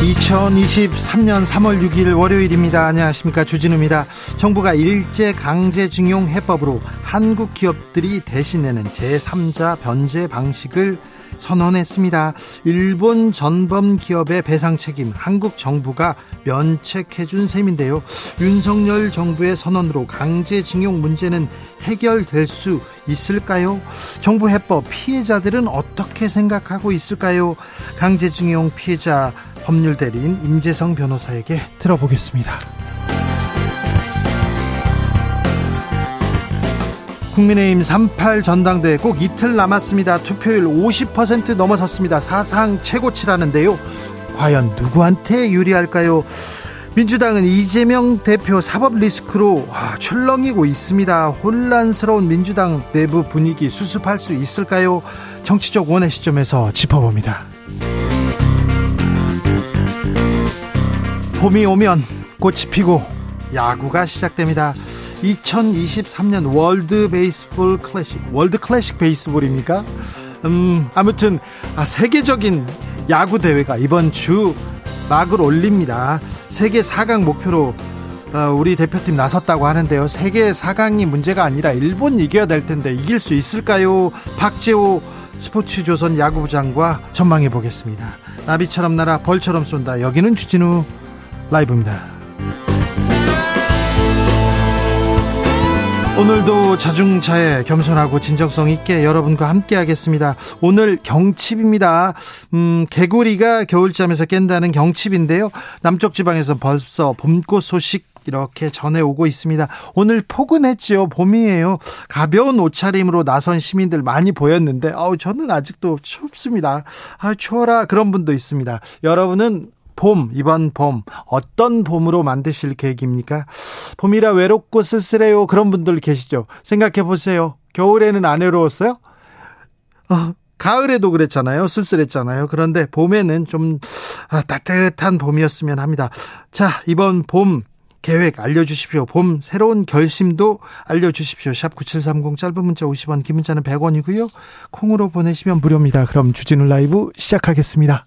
2023년 3월 6일 월요일입니다. 안녕하십니까. 주진우입니다. 정부가 일제 강제징용 해법으로 한국 기업들이 대신내는 제3자 변제 방식을 선언했습니다. 일본 전범 기업의 배상 책임 한국 정부가 면책해준 셈인데요. 윤석열 정부의 선언으로 강제징용 문제는 해결될 수 있을까요? 정부 해법 피해자들은 어떻게 생각하고 있을까요? 강제징용 피해자 법률 대리인 임재성 변호사에게 들어보겠습니다. 국민의힘 38 전당대회 꼭 이틀 남았습니다. 투표율 50% 넘어섰습니다. 사상 최고치라는데요. 과연 누구한테 유리할까요? 민주당은 이재명 대표 사법 리스크로 출렁이고 있습니다. 혼란스러운 민주당 내부 분위기 수습할 수 있을까요? 정치적 원의 시점에서 짚어봅니다. 봄이 오면 꽃이 피고 야구가 시작됩니다. 2023년 월드 베이스볼 클래식, 월드 클래식 베이스볼입니까? 음, 아무튼 아, 세계적인 야구 대회가 이번 주 막을 올립니다. 세계 4강 목표로 어, 우리 대표팀 나섰다고 하는데요. 세계 4강이 문제가 아니라 일본 이겨야 될 텐데 이길 수 있을까요? 박재호 스포츠조선 야구부장과 전망해 보겠습니다. 나비처럼 날아 벌처럼 쏜다. 여기는 주진우 라이브입니다. 오늘도 자중차에 겸손하고 진정성 있게 여러분과 함께 하겠습니다. 오늘 경칩입니다. 음, 개구리가 겨울잠에서 깬다는 경칩인데요. 남쪽 지방에서 벌써 봄꽃 소식 이렇게 전해오고 있습니다. 오늘 포근했지요. 봄이에요. 가벼운 옷차림으로 나선 시민들 많이 보였는데, 아우, 저는 아직도 춥습니다. 아, 추워라. 그런 분도 있습니다. 여러분은 봄, 이번 봄, 어떤 봄으로 만드실 계획입니까? 봄이라 외롭고 쓸쓸해요. 그런 분들 계시죠? 생각해 보세요. 겨울에는 안 외로웠어요? 어, 가을에도 그랬잖아요. 쓸쓸했잖아요. 그런데 봄에는 좀 아, 따뜻한 봄이었으면 합니다. 자, 이번 봄 계획 알려주십시오. 봄 새로운 결심도 알려주십시오. 샵 9730 짧은 문자 50원, 긴 문자는 100원이고요. 콩으로 보내시면 무료입니다. 그럼 주진우 라이브 시작하겠습니다.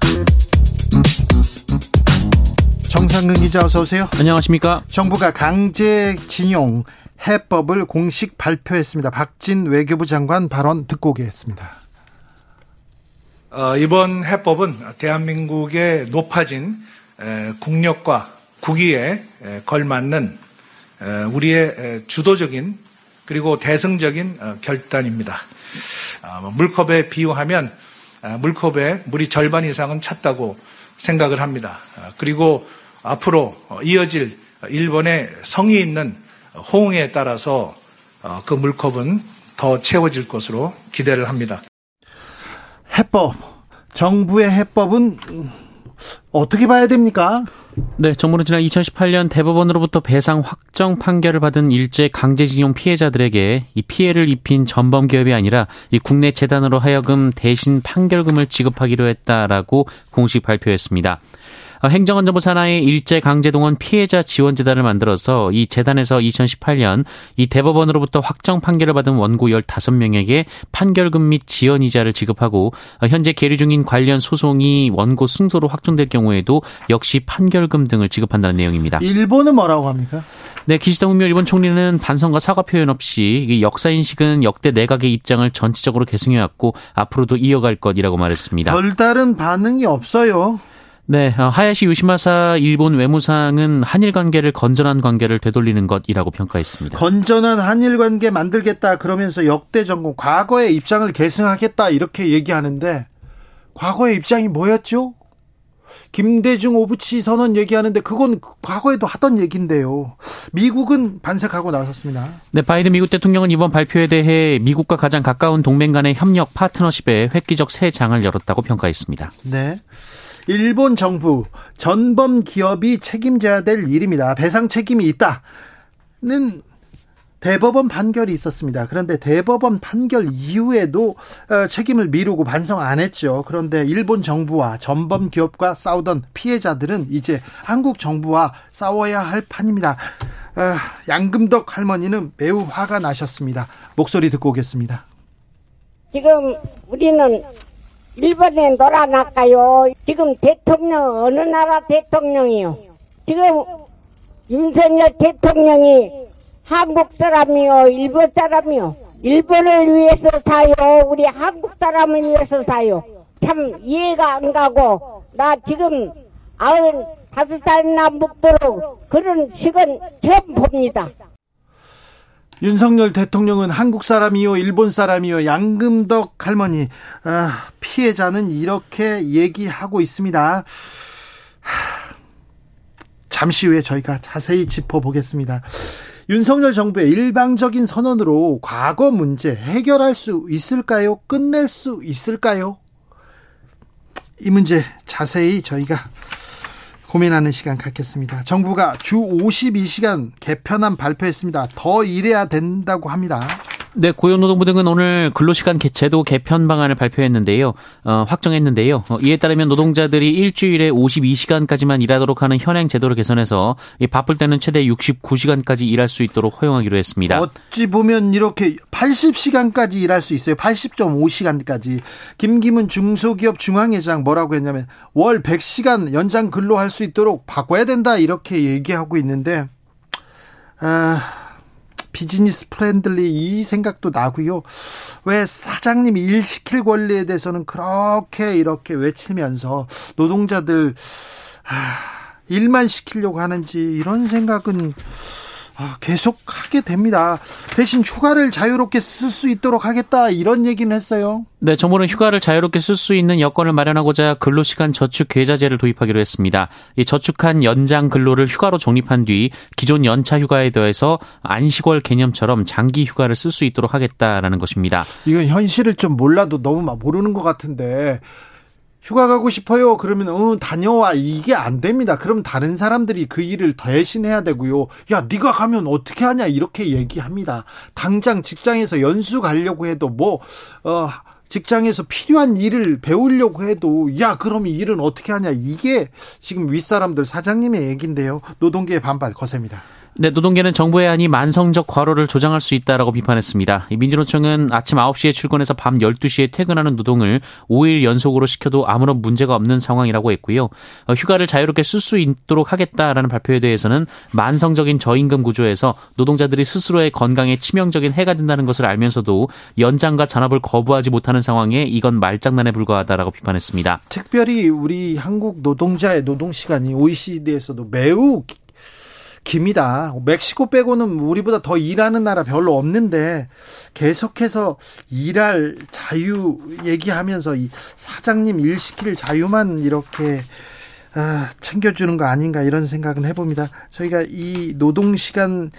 정상근 기자 어서 오세요. 안녕하십니까? 정부가 강제 징용 해법을 공식 발표했습니다. 박진 외교부 장관 발언 듣고 오겠습니다. 어, 이번 해법은 대한민국의 높아진 에, 국력과 국위에 에, 걸맞는 에, 우리의 주도적인 그리고 대승적인 어, 결단입니다. 어, 물컵에 비유하면 어, 물컵에 물이 절반 이상은 찼다고 생각을 합니다. 어, 그리고 앞으로 이어질 일본의 성의 있는 호응에 따라서 그 물컵은 더 채워질 것으로 기대를 합니다. 해법, 정부의 해법은 어떻게 봐야 됩니까? 네, 정부는 지난 2018년 대법원으로부터 배상 확정 판결을 받은 일제 강제징용 피해자들에게 이 피해를 입힌 전범 기업이 아니라 이 국내 재단으로 하여금 대신 판결금을 지급하기로 했다라고 공식 발표했습니다. 어, 행정안전부 산하의 일제 강제동원 피해자 지원재단을 만들어서 이 재단에서 2018년 이 대법원으로부터 확정 판결을 받은 원고 15명에게 판결금 및 지연이자를 지급하고 어, 현재 계류 중인 관련 소송이 원고 승소로 확정될 경우에도 역시 판결금 등을 지급한다는 내용입니다. 일본은 뭐라고 합니까? 네, 기시다 후미오 일본 총리는 반성과 사과 표현 없이 역사 인식은 역대 내각의 입장을 전체적으로 계승해왔고 앞으로도 이어갈 것이라고 말했습니다. 별다른 반응이 없어요. 네, 어, 하야시 요시마사 일본 외무상은 한일 관계를 건전한 관계를 되돌리는 것이라고 평가했습니다. 건전한 한일 관계 만들겠다 그러면서 역대 정권 과거의 입장을 계승하겠다 이렇게 얘기하는데 과거의 입장이 뭐였죠? 김대중 오부치 선언 얘기하는데 그건 과거에도 하던 얘기인데요. 미국은 반색하고 나섰습니다. 네, 바이든 미국 대통령은 이번 발표에 대해 미국과 가장 가까운 동맹 간의 협력 파트너십에 획기적 새 장을 열었다고 평가했습니다. 네. 일본 정부 전범 기업이 책임져야 될 일입니다. 배상 책임이 있다는 대법원 판결이 있었습니다. 그런데 대법원 판결 이후에도 어, 책임을 미루고 반성 안 했죠. 그런데 일본 정부와 전범 기업과 싸우던 피해자들은 이제 한국 정부와 싸워야 할 판입니다. 어, 양금덕 할머니는 매우 화가 나셨습니다. 목소리 듣고 오겠습니다. 지금 우리는 일본에 놀아놨까요? 지금 대통령 어느 나라 대통령이요? 지금 윤석열 대통령이 한국 사람이요, 일본 사람이요. 일본을 위해서 사요. 우리 한국 사람을 위해서 사요. 참 이해가 안 가고 나 지금 아흔 다섯 살이나 먹도록 그런 식은 처음 봅니다. 윤석열 대통령은 한국 사람이요, 일본 사람이요, 양금덕 할머니, 아, 피해자는 이렇게 얘기하고 있습니다. 하, 잠시 후에 저희가 자세히 짚어보겠습니다. 윤석열 정부의 일방적인 선언으로 과거 문제 해결할 수 있을까요? 끝낼 수 있을까요? 이 문제 자세히 저희가 고민하는 시간 갖겠습니다. 정부가 주 52시간 개편안 발표했습니다. 더 일해야 된다고 합니다. 네, 고용노동부 등은 오늘 근로시간 제도 개편 방안을 발표했는데요. 어, 확정했는데요. 어, 이에 따르면 노동자들이 일주일에 52시간까지만 일하도록 하는 현행 제도를 개선해서 바쁠 때는 최대 69시간까지 일할 수 있도록 허용하기로 했습니다. 어찌 보면 이렇게 80시간까지 일할 수 있어요. 80.5시간까지. 김기문 중소기업 중앙회장 뭐라고 했냐면 월 100시간 연장 근로할 수 있도록 바꿔야 된다 이렇게 얘기하고 있는데 아 business friendly 이 생각도 나고요. 왜 사장님이 일 시킬 권리에 대해서는 그렇게 이렇게 외치면서 노동자들 아, 일만 시키려고 하는지 이런 생각은 아, 계속 하게 됩니다. 대신 휴가를 자유롭게 쓸 수 있도록 하겠다 이런 얘기는 했어요. 네, 정부는 휴가를 자유롭게 쓸 수 있는 여건을 마련하고자 근로시간 저축 계좌제를 도입하기로 했습니다. 이 저축한 연장 근로를 휴가로 적립한 뒤 기존 연차 휴가에 더해서 안식월 개념처럼 장기 휴가를 쓸 수 있도록 하겠다라는 것입니다. 이건 현실을 좀 몰라도 너무 막 모르는 것 같은데 휴가 가고 싶어요. 그러면 어 다녀와 이게 안 됩니다. 그럼 다른 사람들이 그 일을 대신해야 되고요. 야 네가 가면 어떻게 하냐 이렇게 얘기합니다. 당장 직장에서 연수 가려고 해도 뭐 어 직장에서 필요한 일을 배우려고 해도 야 그럼 이 일은 어떻게 하냐 이게 지금 윗사람들 사장님의 얘기인데요. 노동계의 반발 거셉니다. 네, 노동계는 정부의 안이 만성적 과로를 조장할 수 있다라고 비판했습니다. 민주노총은 아침 9시에 출근해서 밤 12시에 퇴근하는 노동을 5일 연속으로 시켜도 아무런 문제가 없는 상황이라고 했고요. 어, 휴가를 자유롭게 쓸 수 있도록 하겠다라는 발표에 대해서는 만성적인 저임금 구조에서 노동자들이 스스로의 건강에 치명적인 해가 된다는 것을 알면서도 연장과 잔업을 거부하지 못하는 상황에 이건 말장난에 불과하다라고 비판했습니다. 특별히 우리 한국 노동자의 노동 시간이 OECD에서도 매우 깁니다. 멕시코 빼고는 우리보다 더 일하는 나라 별로 없는데 계속해서 일할 자유 얘기하면서 이 사장님 일 시킬 자유만 이렇게 아, 챙겨주는 거 아닌가 이런 생각은 해봅니다. 저희가 이 노동 시간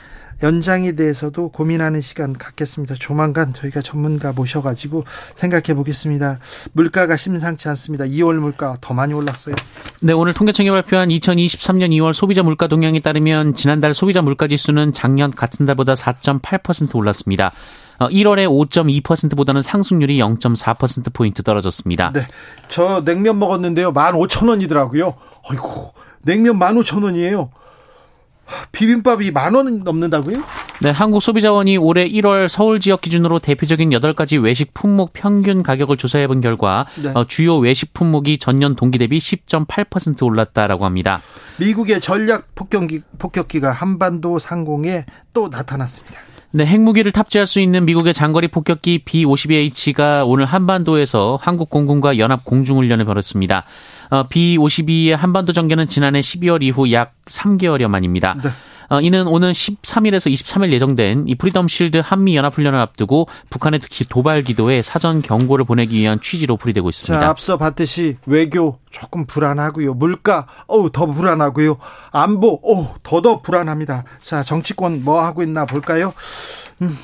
연장에 대해서도 고민하는 시간 갖겠습니다. 조만간 저희가 전문가 모셔가지고 생각해 보겠습니다. 물가가 심상치 않습니다. 2월 물가 더 많이 올랐어요. 네, 오늘 통계청이 발표한 2023년 2월 소비자 물가 동향에 따르면 지난달 소비자 물가 지수는 작년 같은 달보다 4.8% 올랐습니다. 1월에 어, 5.2%보다는 상승률이 0.4%포인트 떨어졌습니다. 네. 저 냉면 먹었는데요. 15,000원이더라고요. 어, 아이고, 냉면 15,000원이에요. 비빔밥이 만 원은 넘는다고요? 네, 한국소비자원이 올해 1월 서울 지역 기준으로 대표적인 8가지 외식 품목 평균 가격을 조사해 본 결과 네. 어, 주요 외식 품목이 전년 동기 대비 10.8% 올랐다라고 합니다. 미국의 전략 폭격기, 폭격기가 한반도 상공에 또 나타났습니다. 네, 핵무기를 탑재할 수 있는 미국의 장거리 폭격기 B-52H가 오늘 한반도에서 한국 공군과 연합 공중훈련을 벌였습니다. 어, B-52의 한반도 전개는 지난해 12월 이후 약 3개월여 만입니다. 네. 어, 이는 오는 13일에서 23일 예정된 이 프리덤 실드 한미 연합 훈련을 앞두고 북한의 기- 도발 기도에 사전 경고를 보내기 위한 취지로 풀이되고 있습니다. 자, 앞서 봤듯이 외교 조금 불안하고요. 물가, 어우, 더 불안하고요. 안보, 어우, 더더 불안합니다. 자, 정치권 뭐 하고 있나 볼까요? 음,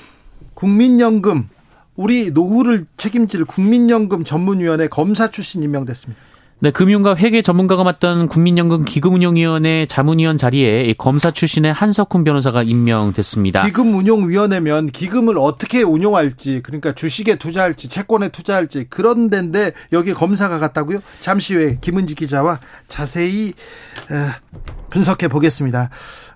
국민연금, 우리 노후를 책임질 국민연금 전문위원회 검사 출신 임명됐습니다. 네, 금융과 회계 전문가가 맡던 국민연금 기금운용위원회 자문위원 자리에 이 검사 출신의 한석훈 변호사가 임명됐습니다. 기금운용위원회면 기금을 어떻게 운용할지, 그러니까 주식에 투자할지, 채권에 투자할지 그런 데인데 여기 검사가 갔다고요? 잠시 후에 김은지 기자와 자세히 어, 분석해 보겠습니다.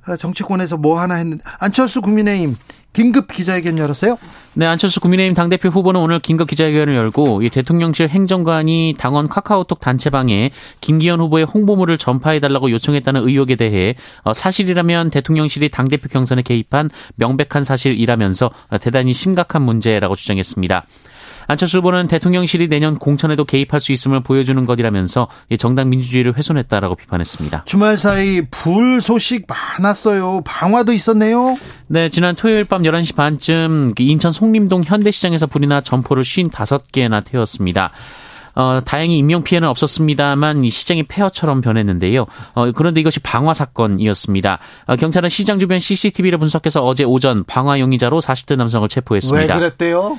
어, 정치권에서 뭐 하나 했는데 안철수 국민의힘 긴급 기자회견 열었어요? 네, 안철수 국민의힘 당대표 후보는 오늘 긴급 기자회견을 열고 이 대통령실 행정관이 당원 카카오톡 단체방에 김기현 후보의 홍보물을 전파해달라고 요청했다는 의혹에 대해 어, 사실이라면 대통령실이 당대표 경선에 개입한 명백한 사실이라면서 어, 대단히 심각한 문제라고 주장했습니다. 안철수 후보는 대통령실이 내년 공천에도 개입할 수 있음을 보여주는 것이라면서 이 정당 민주주의를 훼손했다라고 비판했습니다. 주말 사이 불 소식 많았어요. 방화도 있었네요. 네, 지난 토요일 밤 11시 반쯤 인천 송림동 현대시장에서 불이 나 점포를 55개나 태웠습니다. 어, 다행히 인명 피해는 없었습니다만 이 시장이 폐허처럼 변했는데요. 어, 그런데 이것이 방화 사건이었습니다. 어, 경찰은 시장 주변 CCTV를 분석해서 어제 오전 방화 용의자로 40대 남성을 체포했습니다. 왜 그랬대요?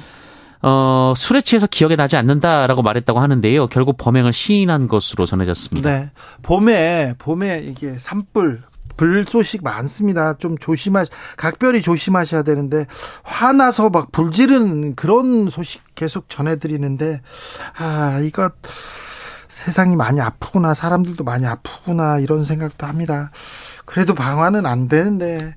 어, 술에 취해서 기억이 나지 않는다라고 말했다고 하는데요. 결국 범행을 시인한 것으로 전해졌습니다. 네. 봄에, 봄에 이게 산불, 불 소식 많습니다. 좀 조심하, 각별히 조심하셔야 되는데, 화나서 막 불지르는 그런 소식 계속 전해드리는데, 아, 이거 세상이 많이 아프구나, 사람들도 많이 아프구나, 이런 생각도 합니다. 그래도 방화는 안 되는데,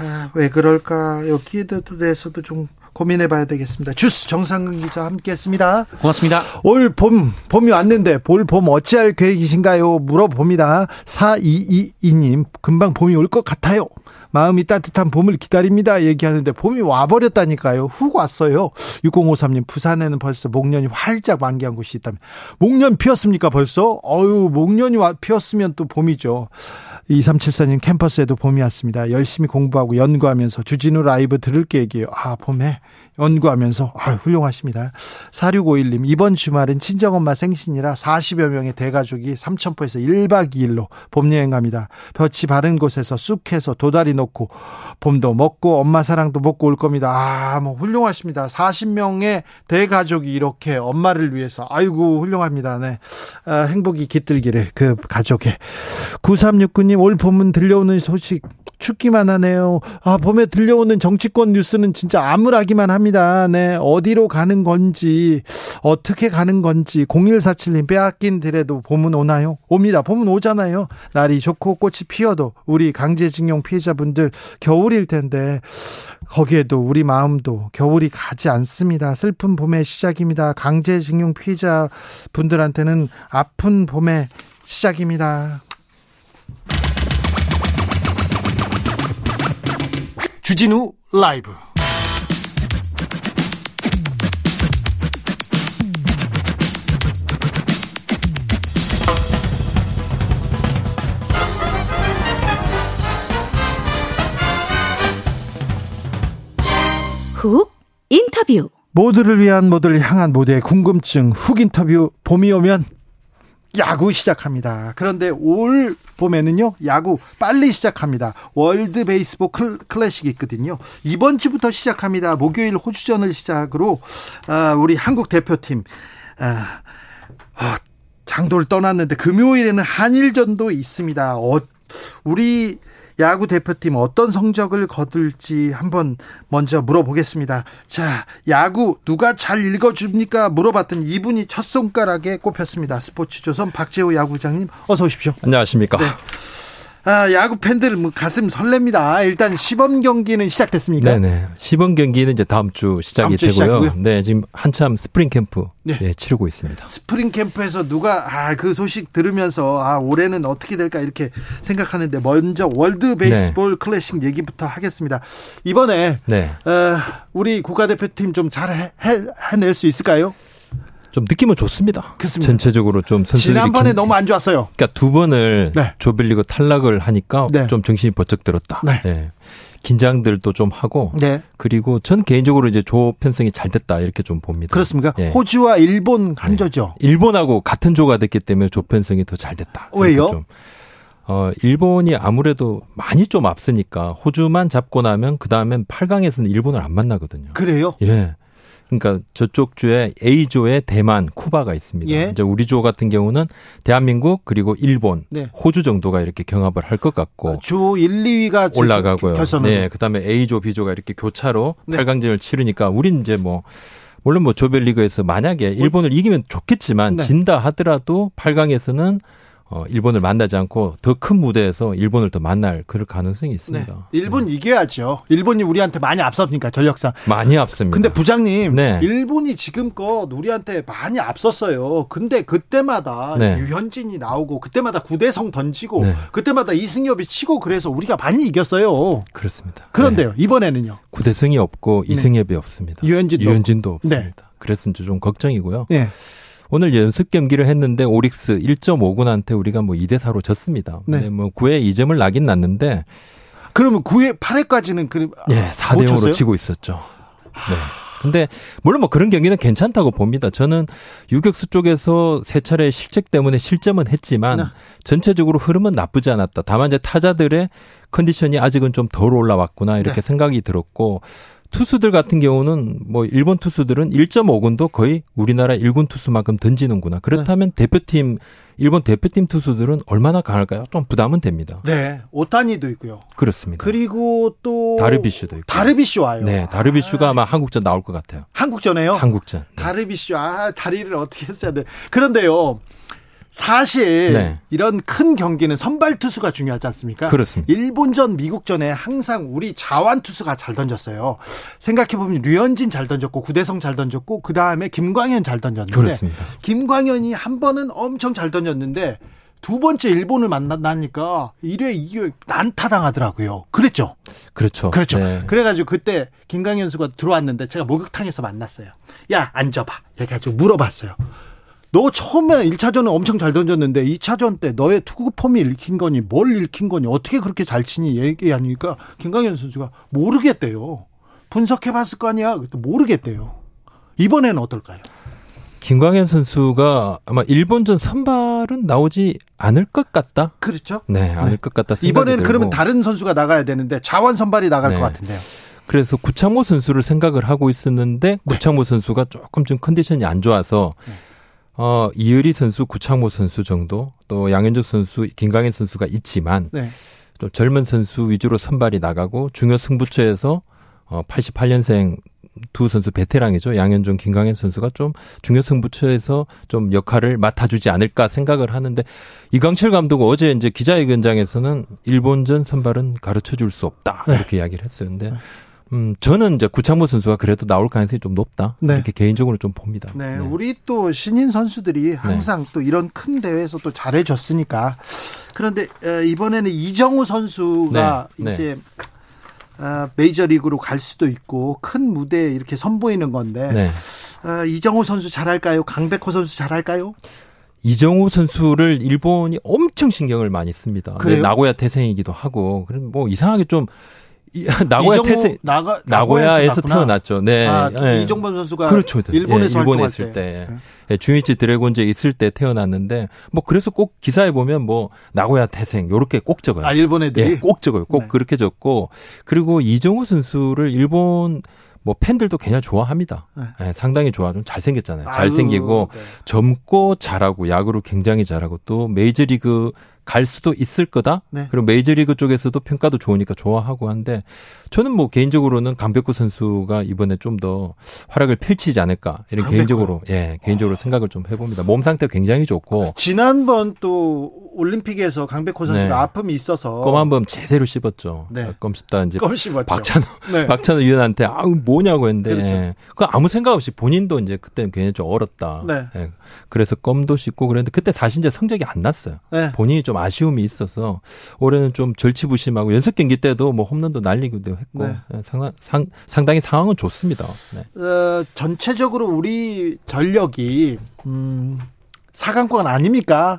아, 왜 그럴까, 여기에 대해서도 좀 고민해 봐야 되겠습니다. 주스 정상근 기자 함께 했습니다. 고맙습니다. 올 봄, 봄이 왔는데, 올 봄 어찌할 계획이신가요? 물어봅니다. 4222님, 금방 봄이 올 것 같아요. 마음이 따뜻한 봄을 기다립니다. 얘기하는데, 봄이 와버렸다니까요. 훅 왔어요. 6053님, 부산에는 벌써 목련이 활짝 만개한 곳이 있다면. 목련 피었습니까, 벌써? 어유 목련이 와- 피었으면 또 봄이죠. 2374님 캠퍼스에도 봄이 왔습니다. 열심히 공부하고 연구하면서 주진우 라이브 들을 계획이에요. 아, 봄에 연구하면서 아, 훌륭하십니다. 4651님 이번 주말은 친정엄마 생신이라 40여 명의 대가족이 삼천포에서 1박 2일로 봄 여행 갑니다. 볕이 바른 곳에서 쑥해서 도다리 놓고 봄도 먹고 엄마 사랑도 먹고 올 겁니다. 아, 뭐 훌륭하십니다. 40명의 대가족이 이렇게 엄마를 위해서 아이고 훌륭합니다. 네. 아, 행복이 깃들기를 그 가족의 9369님 올 봄은 들려오는 소식 춥기만 하네요. 아, 봄에 들려오는 정치권 뉴스는 진짜 암울하기만 합니다. 네. 어디로 가는 건지, 어떻게 가는 건지, 0147님 빼앗긴 들에도 봄은 오나요? 옵니다. 봄은 오잖아요. 날이 좋고 꽃이 피어도 우리 강제징용 피해자분들 겨울일 텐데, 거기에도 우리 마음도 겨울이 가지 않습니다. 슬픈 봄의 시작입니다. 강제징용 피해자 분들한테는 아픈 봄의 시작입니다. 주진우 라이브 훅 인터뷰. 모두를 위한 모두를 향한 모두의 궁금증 훅 인터뷰 봄이 오면 야구 시작합니다. 그런데 올 봄에는요, 야구 빨리 시작합니다. 월드 베이스볼 클, 클래식이 있거든요. 이번 주부터 시작합니다. 목요일 호주전을 시작으로, 아, 우리 한국 대표팀, 아, 아, 장도를 떠났는데 금요일에는 한일전도 있습니다. 어, 우리 야구 대표팀 어떤 성적을 거둘지 한번 먼저 물어보겠습니다. 자, 야구 누가 잘 읽어줍니까? 물어봤더니 이분이 첫 손가락에 꼽혔습니다. 스포츠조선 박재호 야구부장님 어서 오십시오. 안녕하십니까. 네. 아, 야구 팬들 뭐 가슴 설렙니다. 일단 시범 경기는 시작됐습니까? 네네. 시범 경기는 이제 다음 주 시작이 다음 주 되고요. 시작이고요. 네, 지금 한참 스프링 캠프 네. 네, 치르고 있습니다. 스프링 캠프에서 누가 아 그 소식 들으면서 아 올해는 어떻게 될까 이렇게 생각하는데 먼저 월드 베이스볼 클래식 얘기부터 하겠습니다. 이번에 네. 어, 우리 국가대표팀 좀 잘 해낼 수 있을까요? 좀 느낌은 좋습니다. 그렇습니다. 전체적으로 좀 선수들이 지난번에 긴- 너무 안 좋았어요. 그러니까 두 번을 네. 조별리그 탈락을 하니까 네. 좀 정신이 번쩍 들었다. 네. 예. 긴장들도 좀 하고 네. 그리고 전 개인적으로 이제 조 편성이 잘 됐다 이렇게 좀 봅니다. 그렇습니까? 예. 호주와 일본 한 조죠. 일본하고 같은 조가 됐기 때문에 조 편성이 더 잘 됐다. 왜요? 좀. 어, 일본이 아무래도 많이 좀 앞서니까 호주만 잡고 나면 그 다음엔 8강에서는 일본을 안 만나거든요. 그래요? 예. 그러니까 저쪽 주에 A조에 대만, 쿠바가 있습니다. 예. 이제 우리 조 같은 경우는 대한민국 그리고 일본, 네. 호주 정도가 이렇게 경합을 할 것 같고 주 1, 2위가 올라가고요. 결선을 네, 그다음에 A조, B조가 이렇게 교차로 네. 8강전을 치르니까 우린 이제 뭐 물론 뭐 조별리그에서 만약에 일본을 이기면 좋겠지만 네. 진다 하더라도 8강에서는 어 일본을 만나지 않고 더 큰 무대에서 일본을 더 만날 그럴 가능성이 네. 있습니다. 일본 이겨야죠. 일본이 우리한테 많이 앞섭니까 전력상. 많이 앞섭니다. 근데 부장님, 네. 일본이 지금껏 우리한테 많이 앞섰어요. 근데 그때마다 네. 유현진이 나오고 그때마다 구대성 던지고 네. 그때마다 이승엽이 치고 그래서 우리가 많이 이겼어요. 그렇습니다. 그런데요, 네. 이번에는요. 구대성이 없고 이승엽이 없습니다. 유현진도 유현진도. 없습니다. 그래서 이제 좀 걱정이고요. 네. 오늘 연습 경기를 했는데 오릭스 1.5군한테 우리가 뭐 2대 4로 졌습니다. 네. 네. 뭐 9회 2점을 나긴 났는데 그러면 9회, 8회까지는 그 예, 4대 0으로 치고 있었죠. 네. 근데 물론 뭐 그런 경기는 괜찮다고 봅니다. 저는 유격수 쪽에서 세 차례 실책 때문에 실점은 했지만 네. 전체적으로 흐름은 나쁘지 않았다. 다만 이제 타자들의 컨디션이 아직은 좀 덜 올라왔구나 이렇게 네. 생각이 들었고 투수들 같은 경우는 뭐 일본 투수들은 1.5군도 거의 우리나라 1군 투수만큼 던지는구나. 그렇다면 네. 대표팀 일본 대표팀 투수들은 얼마나 강할까요? 좀 부담은 됩니다. 네, 오타니도 있고요. 그렇습니다. 그리고 또 다르비슈도 있고. 다르비슈 와요. 네, 다르비슈가 아 마 한국전 나올 것 같아요. 한국전에요. 한국전. 네. 다르비슈 아 다리를 어떻게 했어야 돼. 그런데요. 사실 네. 이런 큰 경기는 선발 투수가 중요하지 않습니까? 그렇습니다. 일본전, 미국전에 항상 우리 자완 투수가 잘 던졌어요. 생각해 보면 류현진 잘 던졌고 구대성 잘 던졌고 그 다음에 김광현 잘 던졌는데 그렇습니다. 김광현이 한 번은 엄청 잘 던졌는데 두 번째 일본을 만나니까 1회, 2회 난타당하더라고요. 그랬죠? 그렇죠. 그렇죠. 네. 그래가지고 그때 김강현 수가 들어왔는데 제가 목욕탕에서 만났어요. 야, 앉아봐. 해가지고 물어봤어요. 너 처음에 1차전은 엄청 잘 던졌는데 2차전 때 너의 투구 폼이 읽힌 거니 뭘 읽힌 거니 어떻게 그렇게 잘 치니 얘기하니까 김강현 선수가 모르겠대요. 분석해 봤을 거 아니야. 모르겠대요. 이번에는 어떨까요? 김광현 선수가 아마 일본전 선발은 나오지 않을 것 같다. 그렇죠. 네, 않을 네. 것 같다 이번에는 들고. 그러면 다른 선수가 나가야 되는데 자원 선발이 나갈 네. 것 같은데요. 그래서 구창모 선수를 생각을 하고 있었는데 구창모 선수가 조금 좀 컨디션이 안 좋아서 네. 어 이의리 선수, 구창모 선수 정도 또 양현종 선수, 김광현 선수가 있지만 네. 좀 젊은 선수 위주로 선발이 나가고 중요 승부처에서 어 88년생 두 선수 베테랑이죠. 양현종, 김광현 선수가 좀 중요 승부처에서 좀 역할을 맡아주지 않을까 생각을 하는데 이강철 감독은 어제 이제 기자회견장에서는 일본전 선발은 가르쳐 줄 수 없다 네. 이렇게 이야기를 했었는데 음 저는 이제 구창모 선수가 그래도 나올 가능성이 좀 높다 네. 이렇게 개인적으로 좀 봅니다. 네, 우리 또 신인 선수들이 항상 또 이런 큰 대회에서 또 잘해줬으니까. 그런데 어, 이번에는 이정우 선수가 네, 이제 어, 메이저리그로 갈 수도 있고 큰 무대에 이렇게 선보이는 건데 네. 어, 이정우 선수 잘할까요? 강백호 선수 잘할까요? 이정우 선수를 일본이 엄청 신경을 많이 씁니다. 네, 나고야 태생이기도 하고 그런 뭐 이상하게 좀 이- 나고야 이정우 태생 나가 나고야에서. 태어났죠. 네. 아, 네. 이정범 선수가 그렇죠. 일본에서 예, 일본에 있을 때. 때. 예, 주니치 드래곤즈에 있을 때 태어났는데 뭐 그래서 꼭 기사에 보면 뭐 나고야 태생 요렇게 꼭 적어요. 아 일본 애들이 예, 꼭 적어요. 꼭 네. 그렇게 적고 그리고 이정우 선수를 일본 뭐 팬들도 굉장히 좋아합니다. 네. 예, 상당히 좋아. 좀 잘생겼잖아요. 아유, 잘생기고 네. 젊고 잘하고 야구를 굉장히 잘하고 또 메이저리그 갈 수도 있을 거다. 네. 그리고 메이저리그 쪽에서도 평가도 좋으니까 좋아하고 한데 저는 뭐 개인적으로는 강백호 선수가 이번에 좀 더 활약을 펼치지 않을까 이런 강백호요? 개인적으로 예 개인적으로 생각을 좀 해봅니다. 몸 상태 굉장히 좋고 지난번 또 올림픽에서 강백호 선수가 네. 아픔이 있어서 껌 한 번 제대로 씹었죠. 네. 껌 씹다 이제 껌 씹었죠. 박찬호 네. 박찬호 위원한테 아 뭐냐고 했는데 그렇죠. 예. 그 아무 생각 없이 본인도 이제 그때는 괜히 좀 얼었다. 네. 예. 그래서 껌도 씹고 그랬는데 그때 사실 이제 성적이 안 났어요. 네. 본인이 좀 아쉬움이 있어서 올해는 좀 절치부심하고 연습 경기 때도 뭐 홈런도 날리기도 했고 네. 예, 상당, 상, 상당히 상황은 좋습니다. 네. 어, 전체적으로 우리 전력이 음, 4강권 아닙니까?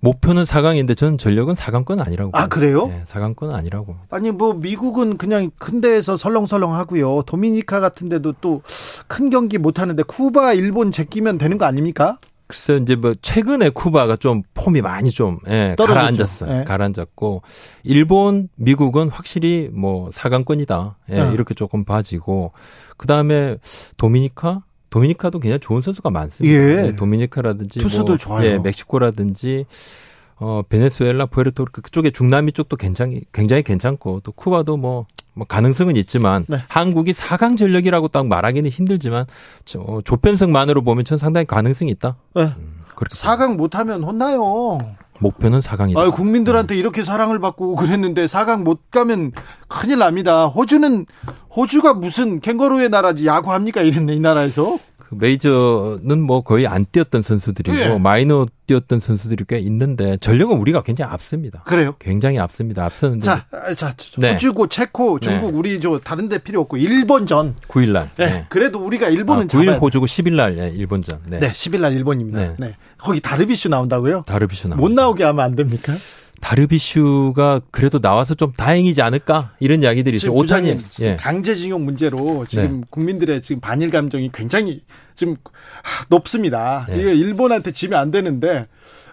목표는 4강인데 저는 전력은 4강권 아니라고. 아. 그래요? 네, 4강권은 아니라고. 아니 뭐 미국은 그냥 큰 데에서 설렁설렁 하고요. 도미니카 같은 데도 또 큰 경기 못 하는데 쿠바, 일본 제끼면 되는 거 아닙니까? 글쎄 이제 뭐 최근에 쿠바가 좀 폼이 많이 좀 예, 떨어졌죠. 가라앉았어요. 예. 가라앉았고 일본, 미국은 확실히 뭐 4강권이다. 예, 네. 이렇게 조금 봐지고 그다음에 도미니카 도미니카도 굉장히 좋은 선수가 많습니다. 예. 네, 도미니카라든지 투수들 뭐, 좋아요. 예, 멕시코라든지 어 베네수엘라, 푸에르토리코 그쪽에 중남미 쪽도 굉장히 굉장히 괜찮고 또 쿠바도 뭐, 뭐 가능성은 있지만 네. 한국이 4강 전력이라고 딱 말하기는 힘들지만 저, 어, 조편성만으로 보면 전 상당히 가능성이 있다. 네. 그렇게 4강 못 하면 혼나요. 목표는 4강이다. 아유, 국민들한테 이렇게 사랑을 받고 그랬는데 4강 못 가면 큰일 납니다. 호주는 호주가 무슨 캥거루의 나라지 야구합니까 이랬네 이 나라에서. 그 메이저는 뭐 거의 안 뛰었던 선수들이고 예. 마이너 뛰었던 선수들이 꽤 있는데 전력은 우리가 굉장히 앞섭니다. 그래요? 굉장히 앞섭니다. 앞서는데 자, 아, 자, 네. 호주고 체코, 중국 네. 우리 저 다른 데 필요 없고 일본 전. 9일 날. 네. 네. 그래도 우리가 일본은 아, 잡아야 9일 돼. 호주고 10일 날 예, 일본전. 네. 네, 10일 날 일본입니다. 네. 네. 거기 다르비슈 나온다고요? 다르비슈 나. 못 나오게 하면 안 됩니까? 다르비슈가 그래도 나와서 좀 다행이지 않을까 이런 이야기들이 있어요. 오타니. 예. 강제징용 문제로 지금 국민들의 지금 반일 감정이 굉장히 지금 하, 높습니다. 네. 이게 일본한테 지면 안 되는데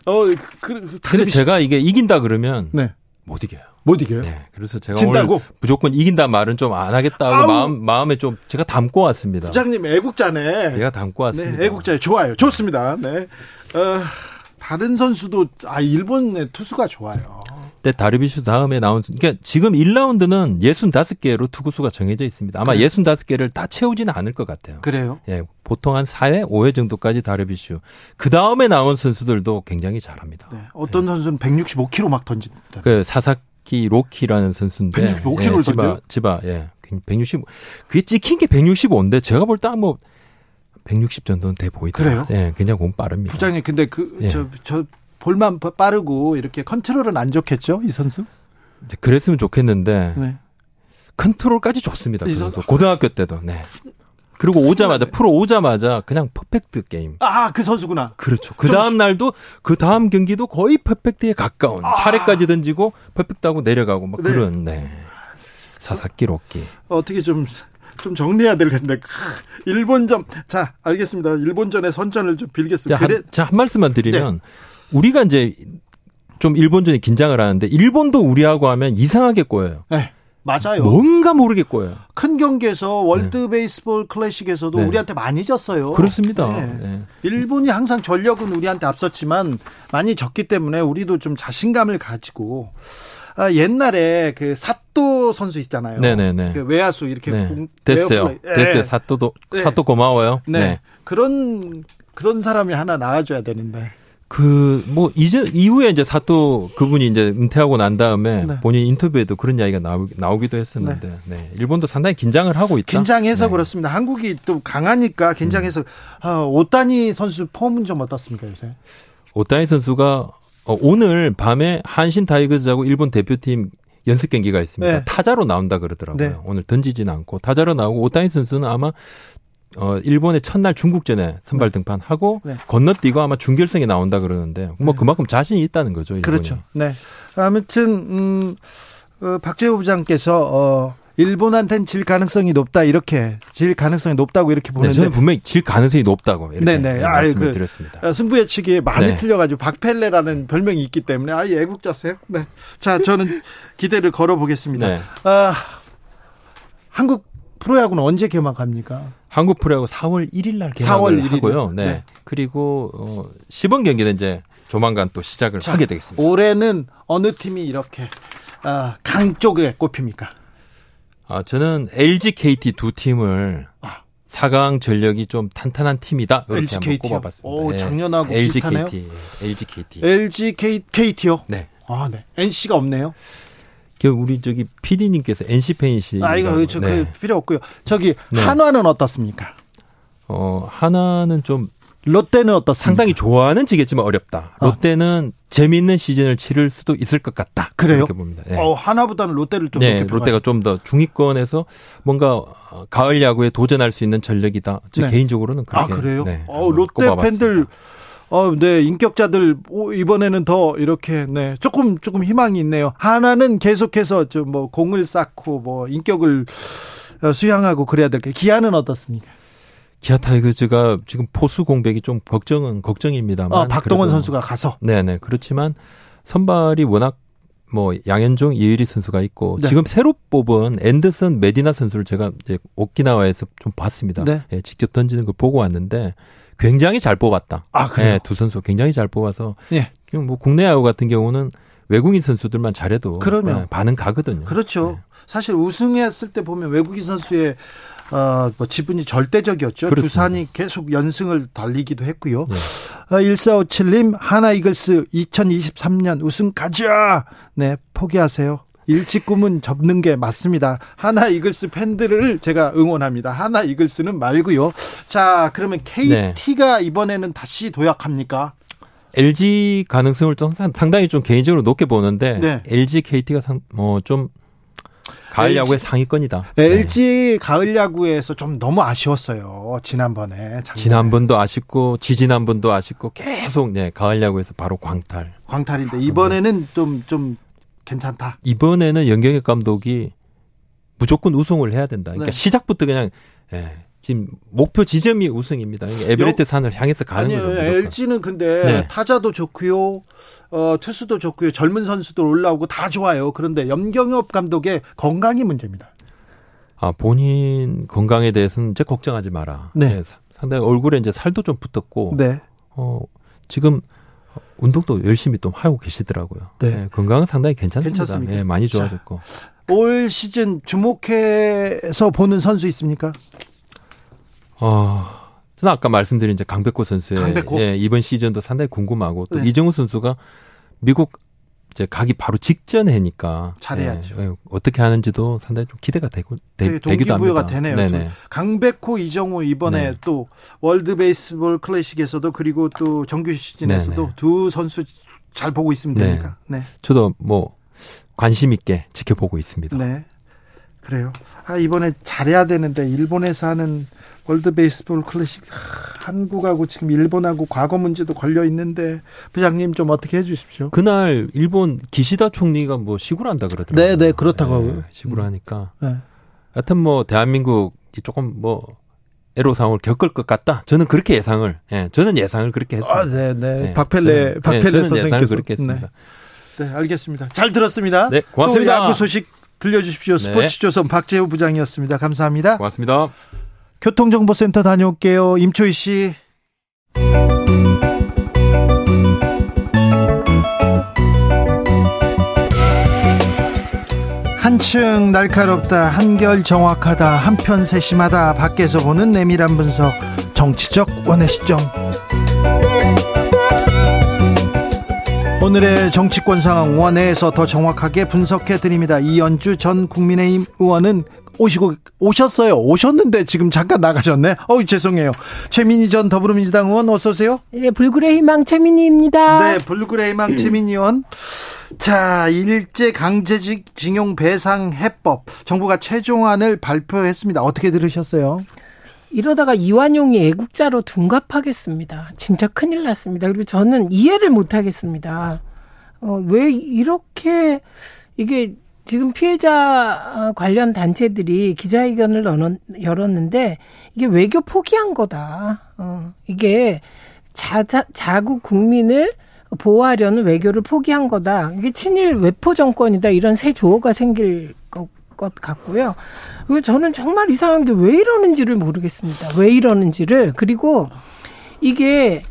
어 그, 근데 다르비슈- 제가 이게 이긴다 그러면 네. 못 이겨요. 못 이겨요. 네. 그래서 제가 진다고? 오늘 무조건 이긴다 말은 좀 안 하겠다고 아우! 마음 마음에 좀 제가 담고 왔습니다. 부장님 애국자네. 제가 담고 왔습니다. 네, 애국자 좋아요. 좋습니다. 네. 어, 다른 선수도 아 일본의 투수가 좋아요. 근데 다르비슈 다음에 나온 그러니까 지금 1라운드는 65개로 투구수가 정해져 있습니다. 아마 그래요? 65개를 다 채우지는 않을 것 같아요. 그래요? 예, 보통 한 4회, 5회 정도까지 다르비슈. 그 다음에 나온 선수들도 굉장히 잘합니다. 네. 어떤 선수는 165km 막 던진다. 그 사사키 로키라는 선수인데 165를 예, 지바? 지바 예. 165. 그게 찍힌 게 165인데 제가 볼 때 뭐 160 정도는 돼 보이더라고요. 그래요? 예, 굉장히 볼 빠릅니다. 부장님 근데 그 예. 저 저 볼만 빠- 빠르고 이렇게 컨트롤은 안 좋겠죠 이 선수? 그랬으면 좋겠는데 네. 컨트롤까지 좋습니다. 그이 선수. 고등학교 때도. 네. 그리고 오자마자 프로 오자마자 그냥 퍼펙트 게임. 아 그 선수구나. 그렇죠. 그좀 다음 날도 그 다음 경기도 거의 퍼펙트에 가까운 아. 8회까지 던지고 퍼펙트하고 내려가고 막 네. 그런 네. 사사키 로키. 어떻게 좀 좀 정리해야 될 텐데 크, 일본전 자 알겠습니다. 일본전의 선전을 좀 빌겠습니다. 자, 한, 자, 한 말씀만 드리면 네. 우리가 이제 좀 일본전에 긴장을 하는데 일본도 우리하고 하면 이상하게 꼬여요. 네, 맞아요. 뭔가 모르게 꼬여요. 큰 경기에서 월드 베이스볼 클래식에서도 네. 우리한테 많이 졌어요. 그렇습니다. 네. 네. 일본이 항상 전력은 우리한테 앞섰지만 많이 졌기 때문에 우리도 좀 자신감을 가지고 아, 옛날에 그 사 또 선수 있잖아요. 네네네. 그 외야수 이렇게 네. 공- 됐어요. 예. 됐어요. 사또도 네. 사또 고마워요. 네. 네. 그런 그런 사람이 하나 나와줘야 되는데. 그, 뭐, 이제, 이후에 이제 사또 그분이 이제 은퇴하고 난 다음에 네. 본인 인터뷰에도 그런 이야기가 나오, 나오기도 했었는데, 네. 일본도 상당히 긴장을 하고 있다. 긴장해서 네. 그렇습니다. 한국이 또 강하니까 긴장해서 아, 오타니 선수 폼은 좀 어떻습니까 요새? 오타니 선수가 어, 오늘 밤에 한신 타이거즈하고 일본 대표팀 연습 경기가 있습니다. 네. 타자로 나온다 그러더라고요. 네. 오늘 던지진 않고 타자로 나오고 오타니 선수는 아마 어, 일본의 첫날 중국전에 선발 등판하고 네. 건너뛰고 아마 준결승에 나온다 그러는데 뭐 그만큼 자신이 있다는 거죠. 일본이. 그렇죠. 네. 아무튼 음, 어, 박재호 부장께서 어, 일본한테는 질 가능성이 높다 이렇게 질 가능성이 높다고 이렇게 네, 보는데 저는 분명히 질 가능성이 높다고 이렇게 네네. 네, 아유, 말씀을 그- 드렸습니다. 아, 승부 예측이 많이 네. 틀려가지고 박펠레라는 별명이 있기 때문에 아 애국자세요. 네. 자 저는 기대를 걸어보겠습니다. 네. 아, 한국 프로야구는 언제 개막합니까? 한국 프로야구 4월 1일 날 4월 개막을 1일 이요? 하고요. 네. 네. 그리고 어 시범 경기는 이제 조만간 또 시작을 하게 되겠습니다. 올해는 어느 팀이 이렇게 아, 강 쪽에 꼽힙니까? 아, 저는 LG KT 두 팀을 아. 4강 전력이 좀 탄탄한 팀이다. 이렇게 LG 한번? 꼽아봤습니다. 오, 예. 작년하고 LG 비슷하네요? KT, LG KT. LG KT요? 네. 아, 네. NC가 없네요. 그 우리 저기 PD님께서 NC 팬이시. 아, 이거 저, 그, 필요 없고요. 저기, 네. 한화는 어떻습니까? 어, 하나는 좀 롯데는 어떻습니까? 상당히 좋아하는 지겠지만 어렵다. 아. 롯데는 재미있는 시즌을 치를 수도 있을 것 같다. 그래요? 이렇게 봅니다. 예. 어, 하나보다는 롯데를 좀 네, 롯데가 좀 더 중위권에서 뭔가 어, 가을 야구에 도전할 수 있는 전력이다. 저 네. 개인적으로는 아, 그렇게. 그래요? 네, 어, 롯데 꼽아봤습니다. 팬들, 어, 네, 인격자들, 오, 이번에는 더 이렇게, 네, 조금, 조금 희망이 있네요. 하나는 계속해서 좀 뭐, 공을 쌓고, 뭐, 인격을 어, 수양하고 그래야 될 게, 기아는 어떻습니까? 기아 타이거즈가 지금 포수 공백이 좀 걱정은 걱정입니다만. 어, 박동원 그래도- 선수가 가서. 네네. 그렇지만 선발이 워낙 뭐 양현종, 이의리 선수가 있고 네. 지금 새로 뽑은 앤더슨 메디나 선수를 제가 이제 오키나와에서 좀 봤습니다. 네. 예, 직접 던지는 걸 보고 왔는데 굉장히 잘 뽑았다. 아, 그래요? 예, 두 선수 굉장히 잘 뽑아서 예. 지금 뭐 국내 야구 같은 경우는 외국인 선수들만 잘해도 그럼요. 예, 반응 가거든요. 그렇죠. 네. 사실 우승했을 때 보면 외국인 선수의 어, 뭐 지분이 절대적이었죠. 그렇습니다. 두산이 계속 연승을 달리기도 했고요. 네. 어, 1457님, 하나 이글스 2023년 우승 가자! 네, 포기하세요. 일찍 꿈은 접는 게 맞습니다. 하나 이글스 팬들을 제가 응원합니다. 하나 이글스는 말고요. 자, 그러면 네. KT가 이번에는 다시 도약합니까? LG 가능성을 좀 상- 상당히 좀 개인적으로 높게 보는데 네. LG KT가 뭐좀 가을 야구의 상위권이다. LG 가을 야구에서 좀 너무 아쉬웠어요. 지난번에. 작년에. 지난번도 아쉽고 지지난번도 아쉽고 계속 네 가을 야구에서 바로 광탈. 광탈인데 이번에는 좀좀 괜찮다. 이번에는 연경혁 감독이 무조건 우승을 해야 된다. 그러니까 네. 시작부터 그냥 예, 지금 목표 지점이 우승입니다. 에베레트 산을 향해서 가는 아니요, 거죠. 무조건. LG는 근데 네. 타자도 좋고요, 어, 투수도 좋고요, 젊은 선수들 올라오고 다 좋아요. 그런데 염경엽 감독의 건강이 문제입니다. 아 본인 건강에 대해서는 이제 걱정하지 마라. 네. 예, 사- 상당히 얼굴에 이제 살도 좀 붙었고 네, 어, 지금 운동도 열심히 또 하고 계시더라고요. 네. 예, 건강은 상당히 괜찮습니다. 괜찮습니까? 예, 많이 자. 좋아졌고. 올 시즌 주목해서 보는 선수 있습니까? 어, 저는 아까 말씀드린 이제 강백호 선수의 강백호? 예, 이번 시즌도 상당히 궁금하고 또 네. 이정우 선수가 미국 이제 가기 바로 직전 해니까 잘해야죠. 예, 예, 어떻게 하는지도 상당히 좀 기대가 되고 되, 동기부여가 합니다. 되네요. 강백호, 이정후 이번에 네. 또 월드 베이스볼 클래식에서도 그리고 또 정규 시즌에서도 네네. 두 선수 잘 보고 있으면 네. 됩니까? 네. 저도 뭐 관심 있게 지켜보고 있습니다. 네. 그래요. 아, 이번에 잘해야 되는데, 일본에서 하는 월드 베이스볼 클래식, 하, 한국하고 지금 일본하고 과거 문제도 걸려 있는데, 부장님 좀 어떻게 해 주십시오. 그날 일본 기시다 총리가 뭐 시구를 한다 그러더라고요. 네, 네, 그렇다고. 예, 시구를 하니까. 네. 하여튼 뭐 대한민국이 조금 뭐 애로사항을 겪을 것 같다. 저는 그렇게 예상을, 예, 저는 예상을 그렇게 했습니다. 아, 네, 네. 네, 박펠레, 저는- 박펠레 네, 저는 선생님께서. 예상을 그렇게 했습니다. 네. 네, 알겠습니다. 잘 들었습니다. 네, 고맙습니다. 또 야구 소식 들려주십시오. 네. 스포츠 조선 박재호 부장이었습니다. 감사합니다. 고맙습니다. 교통정보센터 다녀올게요. 임초희 씨. 한층 날카롭다, 한결 정확하다, 한편 세심하다, 밖에서 보는 내밀한 분석, 정치적 원의 시점. 오늘의 정치권 상황 원회에서 더 정확하게 분석해 드립니다. 이연주 전 국민의힘 의원은 오시고 오셨어요. 오셨는데 지금 잠깐 나가셨네. 어우 죄송해요. 최민희 전 더불어민주당 의원 어서 오세요. 네, 불굴의 희망 최민희입니다. 네, 불굴의 희망 최민희 의원. 자, 일제 강제징용 배상 해법 정부가 최종안을 발표했습니다. 어떻게 들으셨어요? 이러다가 이완용이 애국자로 둔갑하겠습니다. 진짜 큰일 났습니다. 그리고 저는 이해를 못 하겠습니다. 어, 왜 이렇게 이게 지금 피해자 관련 단체들이 기자회견을 열었는데 이게 외교 포기한 거다. 어, 이게 자, 자, 자국 국민을 보호하려는 외교를 포기한 거다. 이게 친일 외포 정권이다. 이런 새 조어가 생길 것, 것 같고요. 그리고 저는 정말 이상한 게 왜 이러는지를 모르겠습니다. 왜 이러는지를. 그리고 이게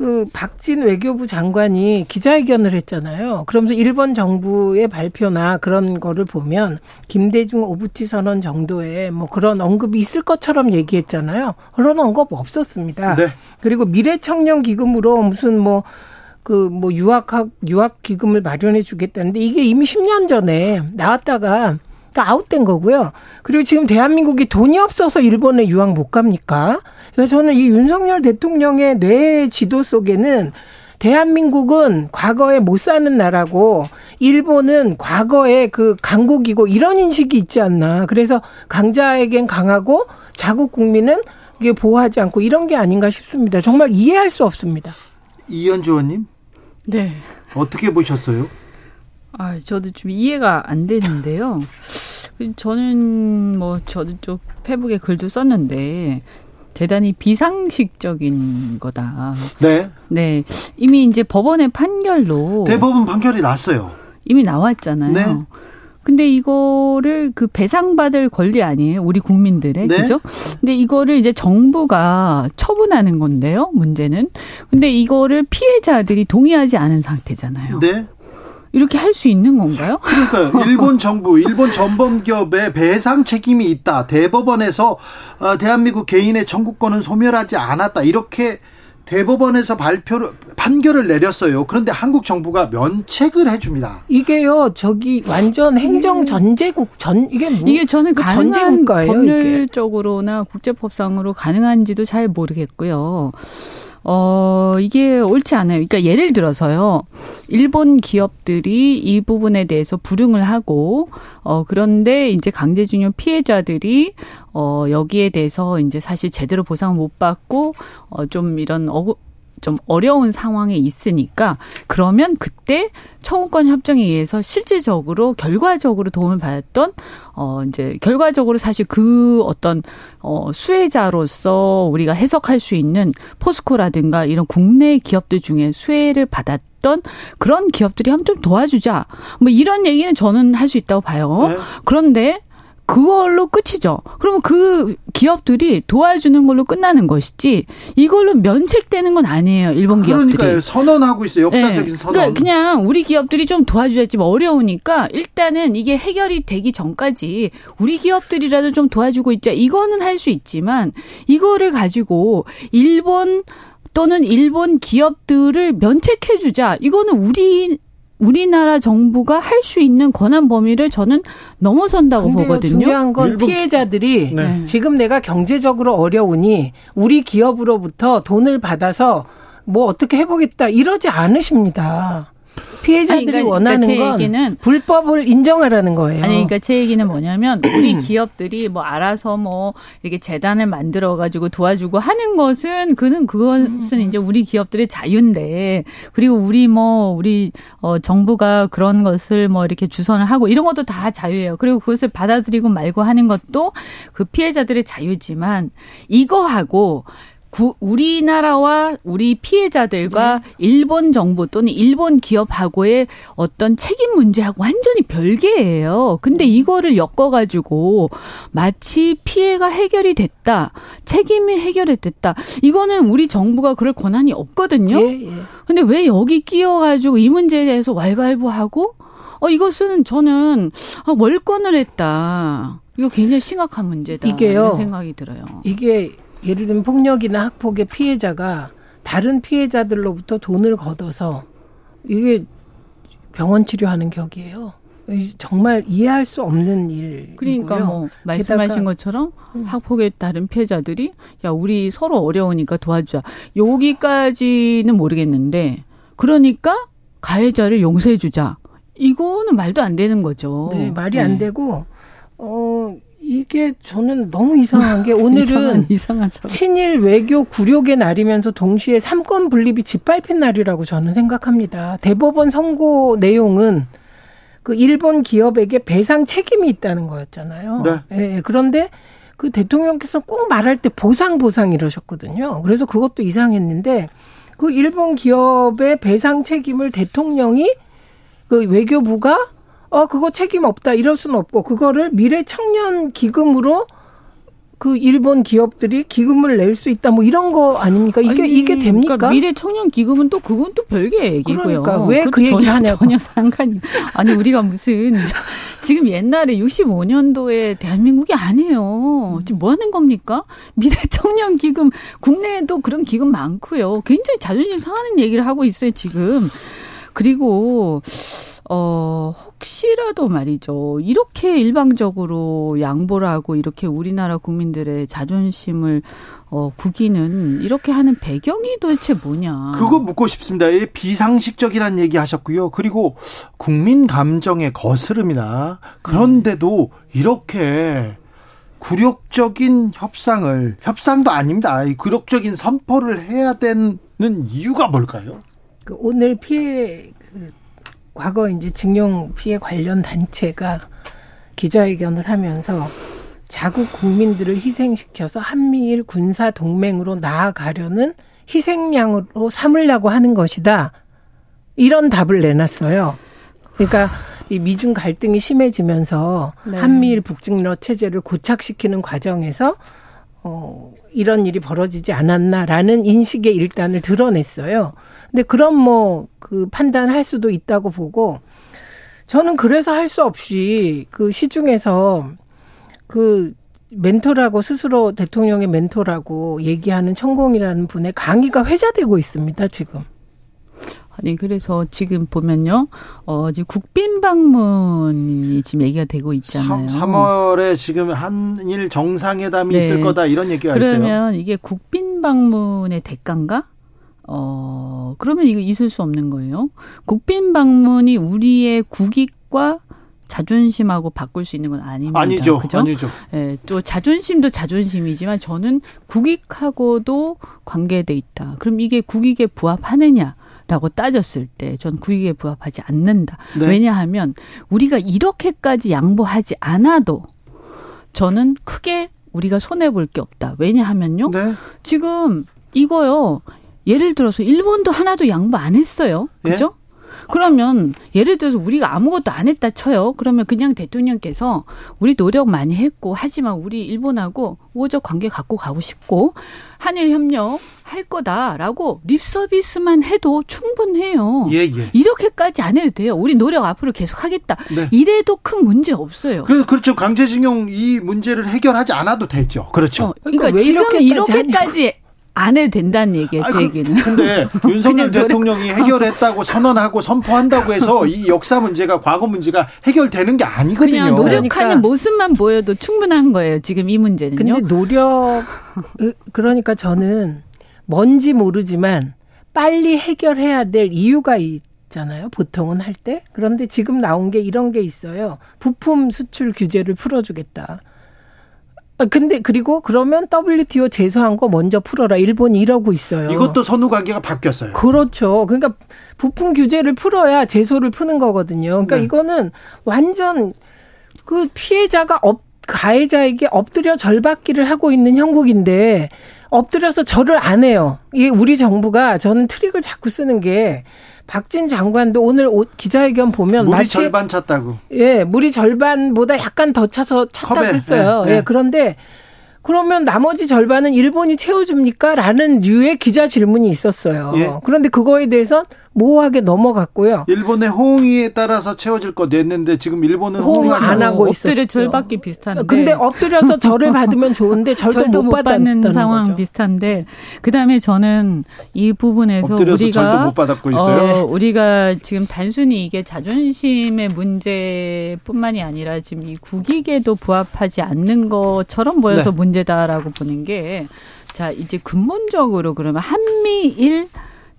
그 박진 외교부 장관이 기자회견을 했잖아요. 그러면서 일본 정부의 발표나 그런 거를 보면 김대중 오부치 선언 정도의 뭐 그런 언급이 있을 것처럼 얘기했잖아요. 그런 언급 없었습니다. 네. 그리고 미래 청년 기금으로 무슨 뭐 그뭐 유학학 유학 기금을 마련해 주겠다는데 이게 이미 10년 전에 나왔다가 그러니까 아웃된 거고요. 그리고 지금 대한민국이 돈이 없어서 일본에 유학 못 갑니까? 그래서 저는 이 윤석열 대통령의 뇌 지도 속에는 대한민국은 과거에 못 사는 나라고 일본은 과거에 그 강국이고 이런 인식이 있지 않나. 그래서 강자에겐 강하고 자국 국민은 이게 보호하지 않고 이런 게 아닌가 싶습니다. 정말 이해할 수 없습니다. 이현주 의원님 네. 어떻게 보셨어요? 아, 저도 좀 이해가 안 되는데요. 저는 뭐 저도 쪽 페북에 글도 썼는데 대단히 비상식적인 거다. 네. 네. 이미 이제 법원의 판결로 대법원 판결이 났어요. 이미 나왔잖아요. 네. 근데 이거를 그 배상받을 권리 아니에요? 우리 국민들의. 네. 그죠? 근데 이거를 이제 정부가 처분하는 건데요, 문제는. 근데 이거를 피해자들이 동의하지 않은 상태잖아요. 네. 이렇게 할 수 있는 건가요? 그러니까요. 일본 정부, 일본 전범기업에 배상 책임이 있다. 대법원에서 어, 대한민국 개인의 청구권은 소멸하지 않았다. 이렇게 대법원에서 발표를 판결을 내렸어요. 그런데 한국 정부가 면책을 해줍니다. 이게요, 저기 완전 행정 전제국 전 이게 뭐 이게 저는 그 가능한 이게. 법률적으로나 국제법상으로 가능한지도 잘 모르겠고요. 어, 이게 옳지 않아요. 그러니까 예를 들어서요. 일본 기업들이 이 부분에 대해서 불응을 하고, 어, 그런데 이제 강제징용 피해자들이, 어, 여기에 대해서 이제 사실 제대로 보상을 못 받고, 어, 좀 이런 어, 좀 어려운 상황에 있으니까 그러면 그때 청구권 협정에 의해서 실질적으로 결과적으로 도움을 받았던 어 이제 결과적으로 사실 그 어떤 어 수혜자로서 우리가 해석할 수 있는 포스코라든가 이런 국내 기업들 중에 수혜를 받았 던 그런 기업들이 한번 좀 도와주자. 뭐 이런 얘기는 저는 할 수 있다고 봐요. 네. 그런데 그걸로 끝이죠. 그러면 그 기업들이 도와주는 걸로 끝나는 것이지 이걸로 면책되는 건 아니에요. 일본 기업들이. 그러니까요. 선언하고 있어요. 역사적인 네. 선언. 그러니까 그냥 우리 기업들이 좀 도와주겠지 뭐 어려우니까 일단은 이게 해결이 되기 전까지 우리 기업들이라도 좀 도와주고 있자. 이거는 할 수 있지만 이거를 가지고 일본 또는 일본 기업들을 면책해 주자. 이거는 우리 우리나라 정부가 할 수 있는 권한 범위를 저는 넘어선다고 근데요, 보거든요. 중요한 건 일본- 피해자들이 네. 지금 내가 경제적으로 어려우니 우리 기업으로부터 돈을 받아서 뭐 어떻게 해보겠다 이러지 않으십니다. 피해자들이 아니, 그러니까 원하는 제건 얘기는 불법을 인정하라는 거예요. 아니, 그러니까 제 얘기는 뭐냐면 우리 기업들이 뭐 알아서 뭐 이렇게 재단을 만들어 가지고 도와주고 하는 것은 그는 그것은 이제 우리 기업들의 자유인데 그리고 우리 뭐 우리 어 정부가 그런 것을 뭐 이렇게 주선을 하고 이런 것도 다 자유예요. 그리고 그것을 받아들이고 말고 하는 것도 그 피해자들의 자유지만 이거하고 구, 우리나라와 우리 피해자들과 일본 정부 또는 일본 기업하고의 어떤 책임 문제하고 완전히 별개예요. 근데 이거를 엮어가지고 마치 피해가 해결이 됐다. 책임이 해결이 됐다. 이거는 우리 정부가 그럴 권한이 없거든요. 예, 예. 근데 왜 여기 끼어가지고 이 문제에 대해서 왈가왈부하고 어 이것은 저는 아, 월권을 했다. 이거 굉장히 심각한 문제다. 이게요. 생각이 들어요. 이게 예를 들면 폭력이나 학폭의 피해자가 다른 피해자들로부터 돈을 걷어서 이게 병원 치료하는 격이에요. 이 정말 이해할 수 없는 일. 그러니까 뭐 말씀하신 것처럼 학폭에 따른 피해자들이 야 우리 서로 어려우니까 도와주자 여기까지는 모르겠는데 그러니까 가해자를 용서해 주자 이거는 말도 안 되는 거죠. 네, 말이 네. 안 되고 어 이게 저는 너무 이상한 게 이상한 오늘은 이상한 사람. 친일 외교 굴욕의 날이면서 동시에 삼권 분립이 짓밟힌 날이라고 저는 생각합니다. 대법원 선고 내용은 그 일본 기업에게 배상 책임이 있다는 거였잖아요. 네. 예, 그런데 그 대통령께서 꼭 말할 때 보상 보상 이러셨거든요. 그래서 그것도 이상했는데 그 일본 기업의 배상 책임을 대통령이 그 외교부가 어 그거 책임 없다 이럴 수는 없고 그거를 미래 청년 기금으로 그 일본 기업들이 기금을 낼 수 있다 뭐 이런 거 아닙니까? 이게 아니, 이게 됩니까? 그러니까 미래 청년 기금은 또 그건 또 별개 얘기고요. 그러니까 왜그 그것도 얘기 전혀, 하냐고. 전혀 상관이 아니 우리가 무슨 지금 옛날에 65년도에 대한민국이 아니에요. 지금 뭐 하는 겁니까? 미래 청년 기금 국내에도 그런 기금 많고요. 굉장히 자존심 상하는 얘기를 하고 있어요, 지금. 그리고 어, 혹시라도 말이죠. 이렇게 일방적으로 양보를 하고 이렇게 우리나라 국민들의 자존심을 어, 구기는 이렇게 하는 배경이 도대체 뭐냐. 그거 묻고 싶습니다. 이 비상식적이라는 얘기 하셨고요. 그리고 국민 감정에 거스릅니다. 그런데도 이렇게 굴욕적인 협상을 협상도 아닙니다. 이 굴욕적인 선포를 해야 되는 이유가 뭘까요? 그 오늘 피해 그 과거 이제 징용 피해 관련 단체가 기자회견을 하면서 자국 국민들을 희생시켜서 한미일 군사 동맹으로 나아가려는 희생양으로 삼으려고 하는 것이다. 이런 답을 내놨어요. 그러니까 이 미중 갈등이 심해지면서 네. 한미일 북직러 체제를 고착시키는 과정에서 어, 이런 일이 벌어지지 않았나라는 인식의 일단을 드러냈어요. 근데 그런 뭐 그 판단할 수도 있다고 보고 저는 그래서 할 수 없이 그 시중에서 그 멘토라고 스스로 대통령의 멘토라고 얘기하는 천공이라는 분의 강의가 회자되고 있습니다, 지금. 아니 그래서 지금 보면요, 어 지금 국빈 방문이 지금 얘기가 되고 있잖아요. 3, 월에 지금 한일 정상회담이 네. 있을 거다 이런 얘기가 있어요. 그러면 이게 국빈 방문의 대가인가? 어 그러면 이거 있을 수 없는 거예요. 국빈 방문이 우리의 국익과 자존심하고 바꿀 수 있는 건 아닙니다. 아니죠. 그죠? 아니죠. 예, 또 자존심도 자존심이지만 저는 국익하고도 관계돼 있다. 그럼 이게 국익에 부합하느냐 라고 따졌을 때 전 국익에 부합하지 않는다. 네. 왜냐하면 우리가 이렇게까지 양보하지 않아도 저는 크게 우리가 손해 볼 게 없다. 왜냐하면요. 네. 지금 이거요. 예를 들어서 일본도 하나도 양보 안 했어요. 예? 그죠? 그러면 예를 들어서 우리가 아무것도 안 했다 쳐요. 그러면 그냥 대통령께서 우리 노력 많이 했고 하지만 우리 일본하고 우호적 관계 갖고 가고 싶고 한일 협력 할 거다라고 립 서비스만 해도 충분해요. 예, 예. 이렇게까지 안 해도 돼요. 우리 노력 앞으로 계속 하겠다. 네. 이래도 큰 문제 없어요. 그, 그렇죠. 강제징용 이 문제를 해결하지 않아도 되죠. 그렇죠. 어, 그러니까, 그러니까 왜 지금 이렇게까지 이렇게까지 안 해도 된다는 얘기예요. 아, 제 그- 얘기는. 근데 윤석열 대통령이 해결했다고 선언하고 선포한다고 해서 이 역사 문제가 과거 문제가 해결되는 게 아니거든요. 그냥 노력하는 그러니까- 모습만 보여도 충분한 거예요. 지금 이 문제는요. 근데 노력 으, 그러니까 저는 뭔지 모르지만 빨리 해결해야 될 이유가 있잖아요. 보통은 할 때. 그런데 지금 나온 게 이런 게 있어요. 부품 수출 규제를 풀어 주겠다. 아, 근데 그리고 그러면 WTO 제소한 거 먼저 풀어라. 일본이 이러고 있어요. 이것도 선후 관계가 바뀌었어요. 그렇죠. 그러니까 부품 규제를 풀어야 제소를 푸는 거거든요. 그러니까 네. 이거는 완전 그 피해자가 업, 가해자에게 엎드려 절받기를 하고 있는 형국인데 엎드려서 절을 안 해요. 이게 우리 정부가 저는 트릭을 자꾸 쓰는 게 박진 장관도 오늘 옷- 기자회견 보면 물이 절반 찼다고. 예, 물이 절반보다 약간 더 차서 찼다고 컵에, 했어요. 네, 네. 예, 그런데 그러면 나머지 절반은 일본이 채워줍니까? 라는 류의 기자 질문이 있었어요. 예. 그런데 그거에 대해서 모호하게 넘어갔고요. 일본의 호응에 따라서 채워질 거 냈는데 지금 일본은 호응 안 하고 엎드려 있었죠. 절받기 비슷한데. 근데 엎드려서 절을 받으면 좋은데 절도, 절도 못 못 받는 상황 거죠. 비슷한데 그다음에 저는 이 부분에서 엎드려서 우리가 절도 못 받았고 있어요. 어, 우리가 지금 단순히 이게 자존심의 문제뿐만이 아니라 지금 이 국익에도 부합하지 않는 것처럼 보여서 네. 문제다라고 보는 게 자, 이제 근본적으로 그러면 한미일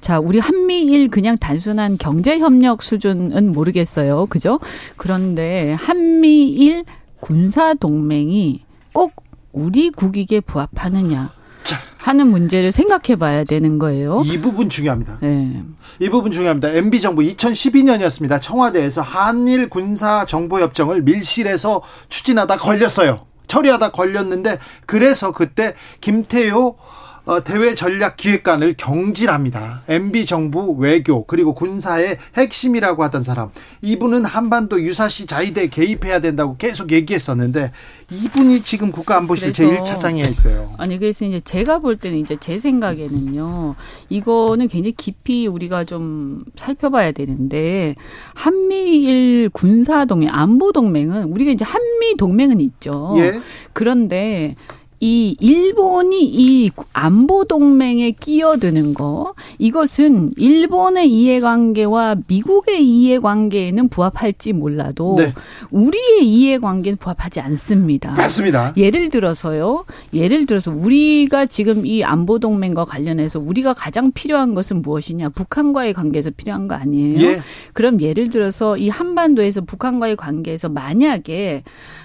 자, 우리 한미일 그냥 단순한 경제 협력 수준은 모르겠어요. 그죠? 그런데 한미일 군사 동맹이 꼭 우리 국익에 부합하느냐 자. 하는 문제를 생각해 봐야 되는 거예요. 이 부분 중요합니다. 네. 이 부분 중요합니다. MB 정부 2012년이었습니다. 청와대에서 한일 군사 정보 협정을 밀실에서 추진하다 걸렸어요. 처리하다 걸렸는데 그래서 그때 김태효 어, 대외 전략 기획관을 경질합니다. MB 정부 외교 그리고 군사의 핵심이라고 하던 사람. 이분은 한반도 유사시 자위대 개입해야 된다고 계속 얘기했었는데 이분이 지금 국가안보실 제 1차장에 있어요. 아니 그래서 이제 제가 볼 때는 이제 제 생각에는요. 이거는 굉장히 깊이 우리가 좀 살펴봐야 되는데 한미일 군사 동맹, 안보 동맹은 우리가 이제 한미 동맹은 있죠. 예. 그런데 이 일본이 이 안보 동맹에 끼어드는 거 이것은 일본의 이해관계와 미국의 이해관계에는 부합할지 몰라도 네. 우리의 이해관계는 부합하지 않습니다. 맞습니다. 예를 들어서요. 예를 들어서 우리가 지금 이 안보 동맹과 관련해서 우리가 가장 필요한 것은 무엇이냐? 북한과의 관계에서 필요한 거 아니에요? 예. 그럼 예를 들어서 이 한반도에서 북한과의 관계에서 만약에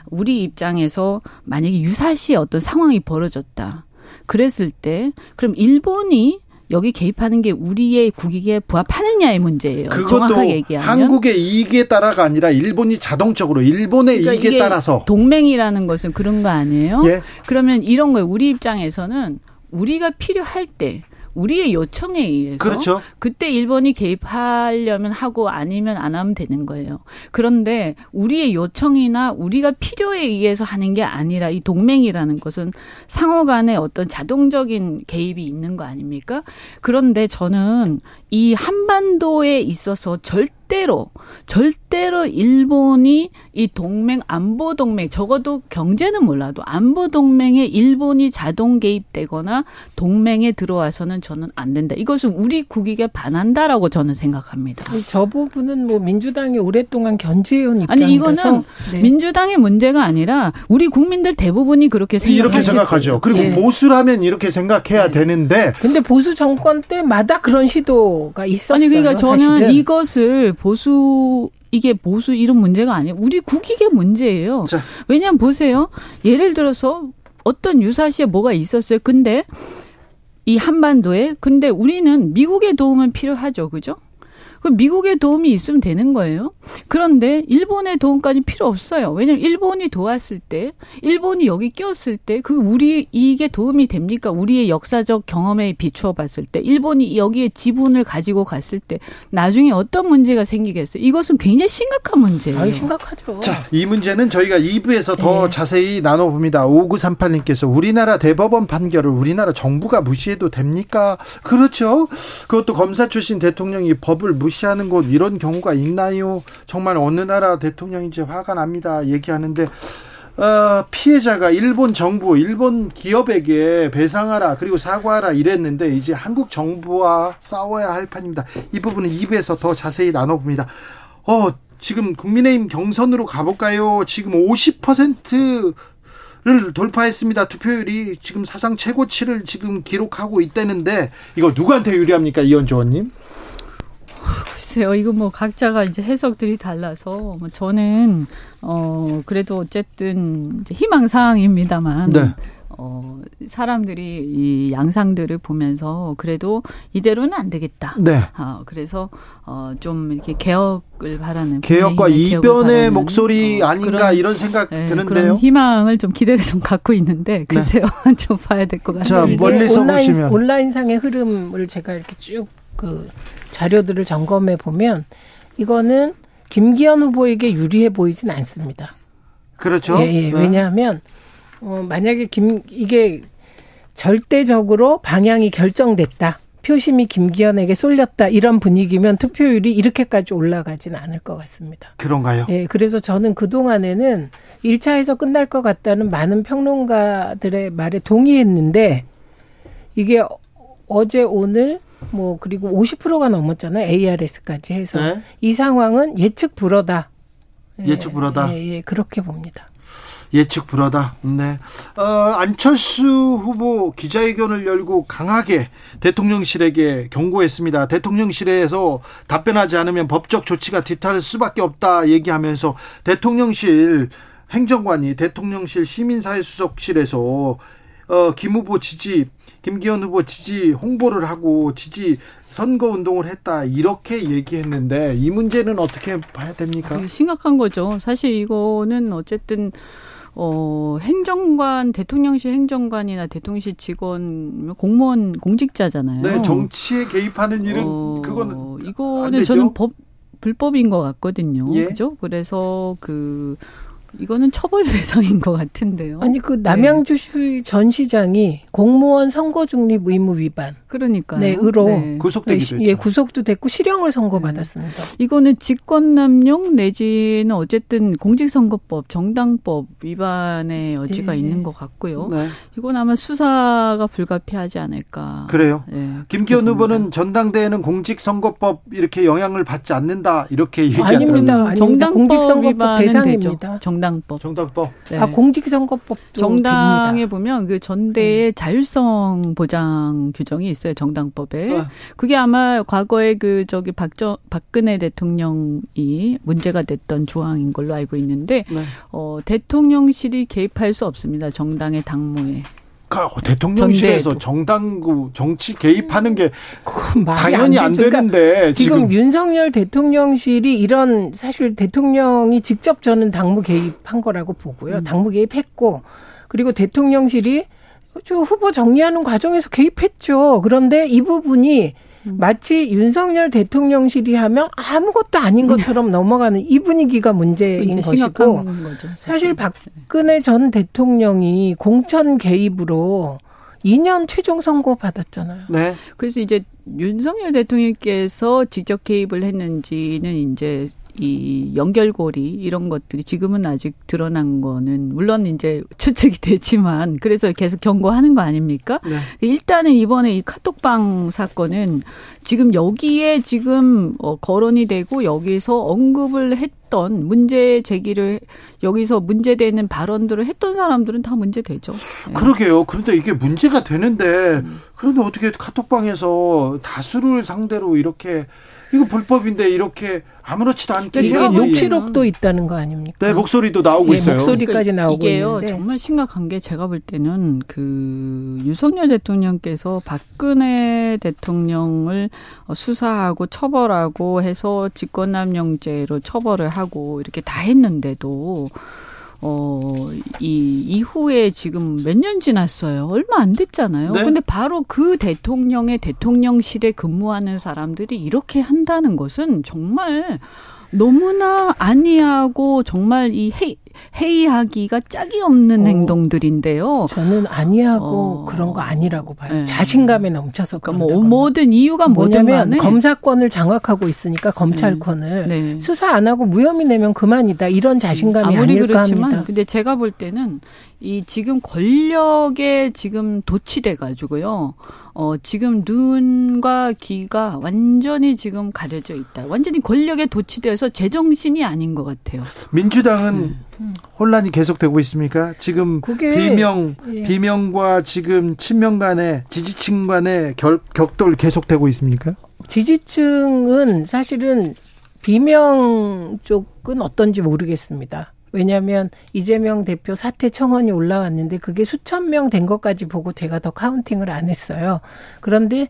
우리 입장에서 만약에 유사시 어떤 상황 이 벌어졌다. 그랬을 때 그럼 일본이 여기 개입하는 게 우리의 국익에 부합하느냐의 문제예요. 그것도 정확하게 얘기하면. 한국의 이익에 따라가 아니라 일본이 자동적으로 일본의 그러니까 이익에 따라서 동맹이라는 것은 그런 거 아니에요? 예. 그러면 이런 거예요. 우리 입장에서는 우리가 필요할 때 우리의 요청에 의해서 그렇죠. 그때 일본이 개입하려면 하고 아니면 안 하면 되는 거예요. 그런데 우리의 요청이나 우리가 필요에 의해서 하는 게 아니라 이 동맹이라는 것은 상호 간에 어떤 자동적인 개입이 있는 거 아닙니까? 그런데 저는 이 한반도에 있어서 절대로 절대로 일본이 이 동맹 안보 동맹 적어도 경제는 몰라도 안보 동맹에 일본이 자동 개입되거나 동맹에 들어와서는 저는 안 된다. 이것은 우리 국익에 반한다라고 저는 생각합니다. 저 부분은 뭐 민주당이 오랫동안 견제해온 입장이라서 아니 이거는 네. 민주당의 문제가 아니라 우리 국민들 대부분이 그렇게 생각하시고 이렇게 생각하죠. 그리고 예. 보수라면 이렇게 생각해야 되는데 근데 보수 정권 때마다 그런 시도 가 있었어요. 아니 그러니까 저는 사실은. 이것을 보수 이게 보수 이런 문제가 아니에요. 우리 국익의 문제예요. 자. 왜냐하면 보세요. 예를 들어서 어떤 유사시에 뭐가 있었어요. 근데 이 한반도에 근데 우리는 미국의 도움은 필요하죠. 그죠? 그럼 미국의 도움이 있으면 되는 거예요. 그런데 일본의 도움까지 필요 없어요. 왜냐하면 일본이 도왔을 때, 일본이 여기 끼었을 때, 그 우리 이게 도움이 됩니까? 우리의 역사적 경험에 비추어 봤을 때, 일본이 여기에 지분을 가지고 갔을 때, 나중에 어떤 문제가 생기겠어요? 이것은 굉장히 심각한 문제예요. 아유, 심각하죠. 자, 이 문제는 저희가 2부에서 더 네. 자세히 나눠봅니다. 5938님께서 우리나라 대법원 판결을 우리나라 정부가 무시해도 됩니까? 그렇죠. 그것도 검사 출신 대통령이 법을 무시 하는 곳 이런 경우가 있나요? 정말 어느 나라 대통령인지 화가 납니다. 얘기하는데 어, 피해자가 일본 정부, 일본 기업에게 배상하라 그리고 사과하라 이랬는데 이제 한국 정부와 싸워야 할 판입니다. 이 부분은 2부에서 더 자세히 나눠봅니다. 어, 지금 국민의힘 경선으로 가볼까요? 지금 50%를 돌파했습니다. 투표율이 지금 사상 최고치를 지금 기록하고 있다는데 이거 누구한테 유리합니까, 이현주 의원님? 글쎄요, 이거 뭐 각자가 이제 해석들이 달라서 뭐 저는 어 그래도 어쨌든 이제 희망 사항입니다만 네. 어 사람들이 이 양상들을 보면서 그래도 이대로는 안 되겠다. 네. 어 그래서 어 좀 이렇게 개혁을 바라는 개혁과 개혁을 이변의 바라는, 목소리 어, 아닌가 그런, 이런 생각 예, 드는데요. 네. 그런 희망을 좀 기대를 좀 갖고 있는데 글쎄요, 좀 봐야 될것 자, 같습니다. 뭐- 멀리서 온라인, 보시면. 온라인 상의 흐름을 제가 이렇게 쭉 그 자료들을 점검해 보면 이거는 김기현 후보에게 유리해 보이진 않습니다. 그렇죠. 예, 예. 네. 왜냐하면 어, 만약에 김 이게 절대적으로 방향이 결정됐다. 표심이 김기현에게 쏠렸다. 이런 분위기면 투표율이 이렇게까지 올라가진 않을 것 같습니다. 그런가요? 예, 그래서 저는 그 동안에는 1차에서 끝날 것 같다는 많은 평론가들의 말에 동의했는데 이게 어제 오늘 뭐 그리고 50%가 넘었잖아요. ARS까지 해서 네. 이 상황은 예측 불허다. 예, 예측 불허다. 예, 예, 그렇게 봅니다. 예측 불허다. 네. 어, 안철수 후보 기자회견을 열고 강하게 대통령실에게 경고했습니다. 대통령실에서 답변하지 않으면 법적 조치가 뒤따를 수밖에 없다 얘기하면서 대통령실 행정관이 대통령실 시민사회 수석실에서 어, 김 후보 지지, 김기현 후보 지지 홍보를 하고 지지 선거 운동을 했다 이렇게 얘기했는데 이 문제는 어떻게 봐야 됩니까? 되게 심각한 거죠. 사실 이거는 어쨌든 어, 행정관, 대통령실 행정관이나 대통령실 직원, 공무원, 공직자잖아요. 네, 정치에 개입하는 일은 어, 그건 안 이거는? 저는 법 불법인 것 같거든요. 예. 그죠? 그래서 그 이거는 처벌 대상인 것 같은데요. 아니 그 남양주시 전 시장이 공무원 선거 중립 의무 위반 그러니까요. 네, 의로 구속되기도 예, 했죠. 구속도 됐고 실형을 선고받았습니다. 이거는 직권남용 내지는 어쨌든 공직선거법, 정당법 위반의 여지가 예. 있는 것 같고요. 네. 이건 아마 수사가 불가피하지 않을까. 그래요. 예, 김기현 후보는. 전당대회는 공직선거법 이렇게 영향을 받지 않는다 이렇게 얘기하더라고요. 아닙니다. 아닙니다. 정당법 공직선거법 위반은 대상입니다. 되죠. 정당법. 정당법. 네. 아 공직선거법도 정당에 됩니다. 보면 그 전대의 자율성 보장 규정이 있어요 정당법에 어. 그게 아마 과거에 그 저기 박정 박근혜 대통령이 문제가 됐던 조항인 걸로 알고 있는데 네. 어 대통령실이 개입할 수 없습니다 정당의 당무에 그러니까 대통령실에서. 정당구 정치 개입하는 게 당연히 안. 그러니까 되는데 지금, 지금 윤석열 대통령실이 이런 사실 대통령이 직접 저는 당무 개입한 거라고 보고요. 당무 개입했고 그리고 대통령실이 저 후보 정리하는 과정에서 개입했죠. 그런데 이 부분이 마치 윤석열 대통령실이 하면 아무것도 아닌 것처럼 넘어가는 이 분위기가 문제인 것이고 거죠 사실 박근혜 전 대통령이 공천 개입으로 2년 최종 선고 받았잖아요. 네. 그래서 이제 윤석열 대통령께서 직접 개입을 했는지는 이제 이 연결고리 이런 것들이 지금은 아직 드러난 거는 물론 이제 추측이 되지만 그래서 계속 경고하는 거 아닙니까? 네. 일단은 이번에 이 카톡방 사건은 지금 여기에 지금 어, 거론이 되고 여기서 언급을 했던 문제 제기를 여기서 문제되는 발언들을 했던 사람들은 다 문제되죠. 예. 그러게요. 그런데 이게 문제가 되는데 음. 그런데 어떻게 카톡방에서 다수를 상대로 이렇게 이거 불법인데 이렇게 아무렇지도 않게 이게 녹취록도 있다는 거 아닙니까? 네, 목소리도 나오고 예, 있어요. 목소리까지 나오고 이게요 있는데 정말 심각한 게 제가 볼 때는 그 윤석열 대통령께서 박근혜 대통령을 어, 수사하고 처벌하고 해서 직권남용죄로 처벌을 하고 이렇게 다 했는데도 어, 이 이후에 지금 몇 년 지났어요. 얼마 안 됐잖아요. 네. 근데 바로 그 대통령의 대통령실에 근무하는 사람들이 이렇게 한다는 것은 정말 너무나 아니하고 정말 이 회의, 회의하기가 짝이 없는 어. 행동들인데요. 저는 아니하고 어. 그런 거 아니라고 봐요. 네. 자신감에 넘쳐서 그러니까 그런다. 뭐 뭐든 이유가 뭐냐면 검사권을 장악하고 있으니까 검찰권을 네. 수사 안 하고 무혐의 내면 그만이다. 이런 자신감이 아무리 아닐까 그렇지만 합니다. 근데 제가 볼 때는 이 지금 권력에 지금 도취돼 가지고요. 어 지금 눈과 귀가 완전히 지금 가려져 있다. 완전히 권력에 도취돼서 제정신이 아닌 것 같아요. 민주당은 혼란이 계속되고 있습니까? 지금 그게- 비명 예. 비명과 지금 친명 간의 지지층 간의 결, 격돌 계속되고 있습니까? 지지층은 사실은 비명 쪽은 어떤지 모르겠습니다. 왜냐하면 이재명 대표 사퇴 청원이 올라왔는데 그게 수천 명 된 것까지 보고 제가 더 counting을 안 했어요. 그런데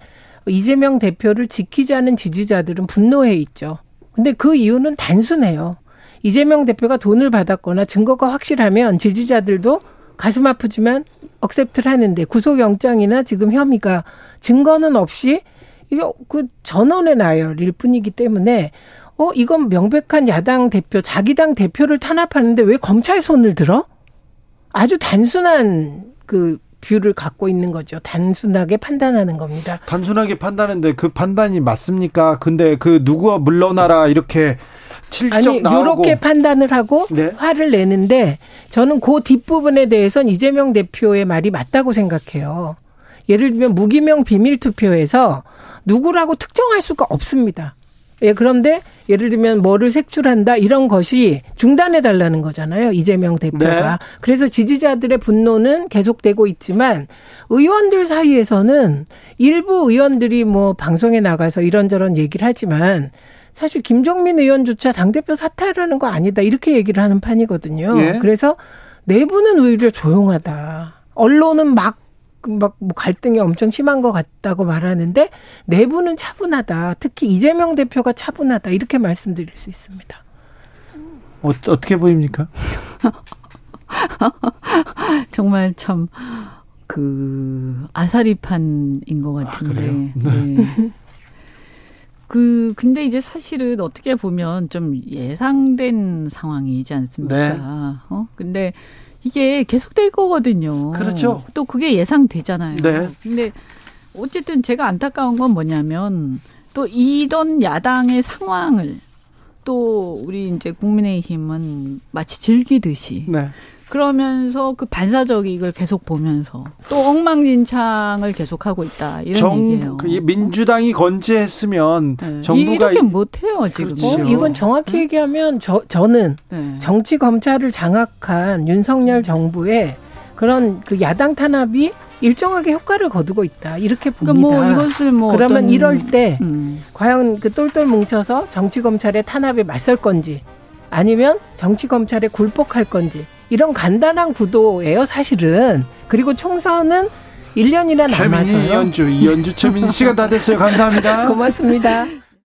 이재명 대표를 지키자는 지지자들은 분노해 있죠. 근데 그 이유는 단순해요. 이재명 대표가 돈을 받았거나 증거가 확실하면 지지자들도 가슴 아프지만 accept를 하는데 구속영장이나 지금 혐의가 증거는 없이 이게 그 전언의 나열일 뿐이기 때문에 어 이건 명백한 야당 대표 자기 당 대표를 탄압하는데 왜 검찰 손을 들어? 아주 단순한 그 view를 갖고 있는 거죠. 단순하게 판단하는 겁니다. 단순하게 판단했는데 그 판단이 맞습니까? 근데 그 누구와 물러나라 이렇게 아니 요렇게 판단을 하고 네. 화를 내는데 저는 그 뒷부분에 대해서는 이재명 대표의 말이 맞다고 생각해요. 예를 들면 무기명 비밀 투표에서 누구라고 특정할 수가 없습니다. 예, 그런데 예를 들면 뭐를 색출한다 이런 것이 중단해 달라는 거잖아요. 이재명 대표가. 네. 그래서 지지자들의 분노는 계속되고 있지만 의원들 사이에서는 일부 의원들이 뭐 방송에 나가서 이런저런 얘기를 하지만 사실 김종민 의원조차 당대표 사퇴하라는 거 아니다. 이렇게 얘기를 하는 판이거든요. 예. 그래서 내부는 오히려 조용하다. 언론은 막, 막, 뭐 갈등이 엄청 심한 것 같다고 말하는데 내부는 차분하다. 특히 이재명 대표가 차분하다. 이렇게 말씀드릴 수 있습니다. 어, 어떻게 보입니까? 정말 참, 그, 아사리판인 것 같은데. 아, 네. 그, 근데 이제 사실은 어떻게 보면 좀 예상된 상황이지 않습니까? 네. 어? 근데 이게 계속될 거거든요. 그렇죠. 또 그게 예상되잖아요. 네. 근데 어쨌든 제가 안타까운 건 뭐냐면 또 이런 야당의 상황을 또 우리 이제 국민의힘은 마치 즐기듯이 네. 그러면서 그 반사적 이익을 계속 보면서 또 엉망진창을 계속하고 있다 이런 정, 얘기예요. 그 민주당이 건재했으면 네. 정부가 이렇게 못해요 지금. 그렇지요. 어, 이건 정확히 얘기하면 저 저는 네. 정치 검찰을 장악한 윤석열 정부의 그런 그 야당 탄압이 일정하게 효과를 거두고 있다 이렇게 봅니다. 그러니까 뭐 이것을 뭐 그러면 어떤- 이럴 때 음. 과연 그 똘똘 뭉쳐서 정치 검찰의 탄압에 맞설 건지 아니면 정치 검찰에 굴복할 건지 이런 간단한 구도예요 사실은 그리고 총선은 1년이나 최민희 남아서요. 이연주 이연주 최민희 시간 다 됐어요. 감사합니다. 고맙습니다.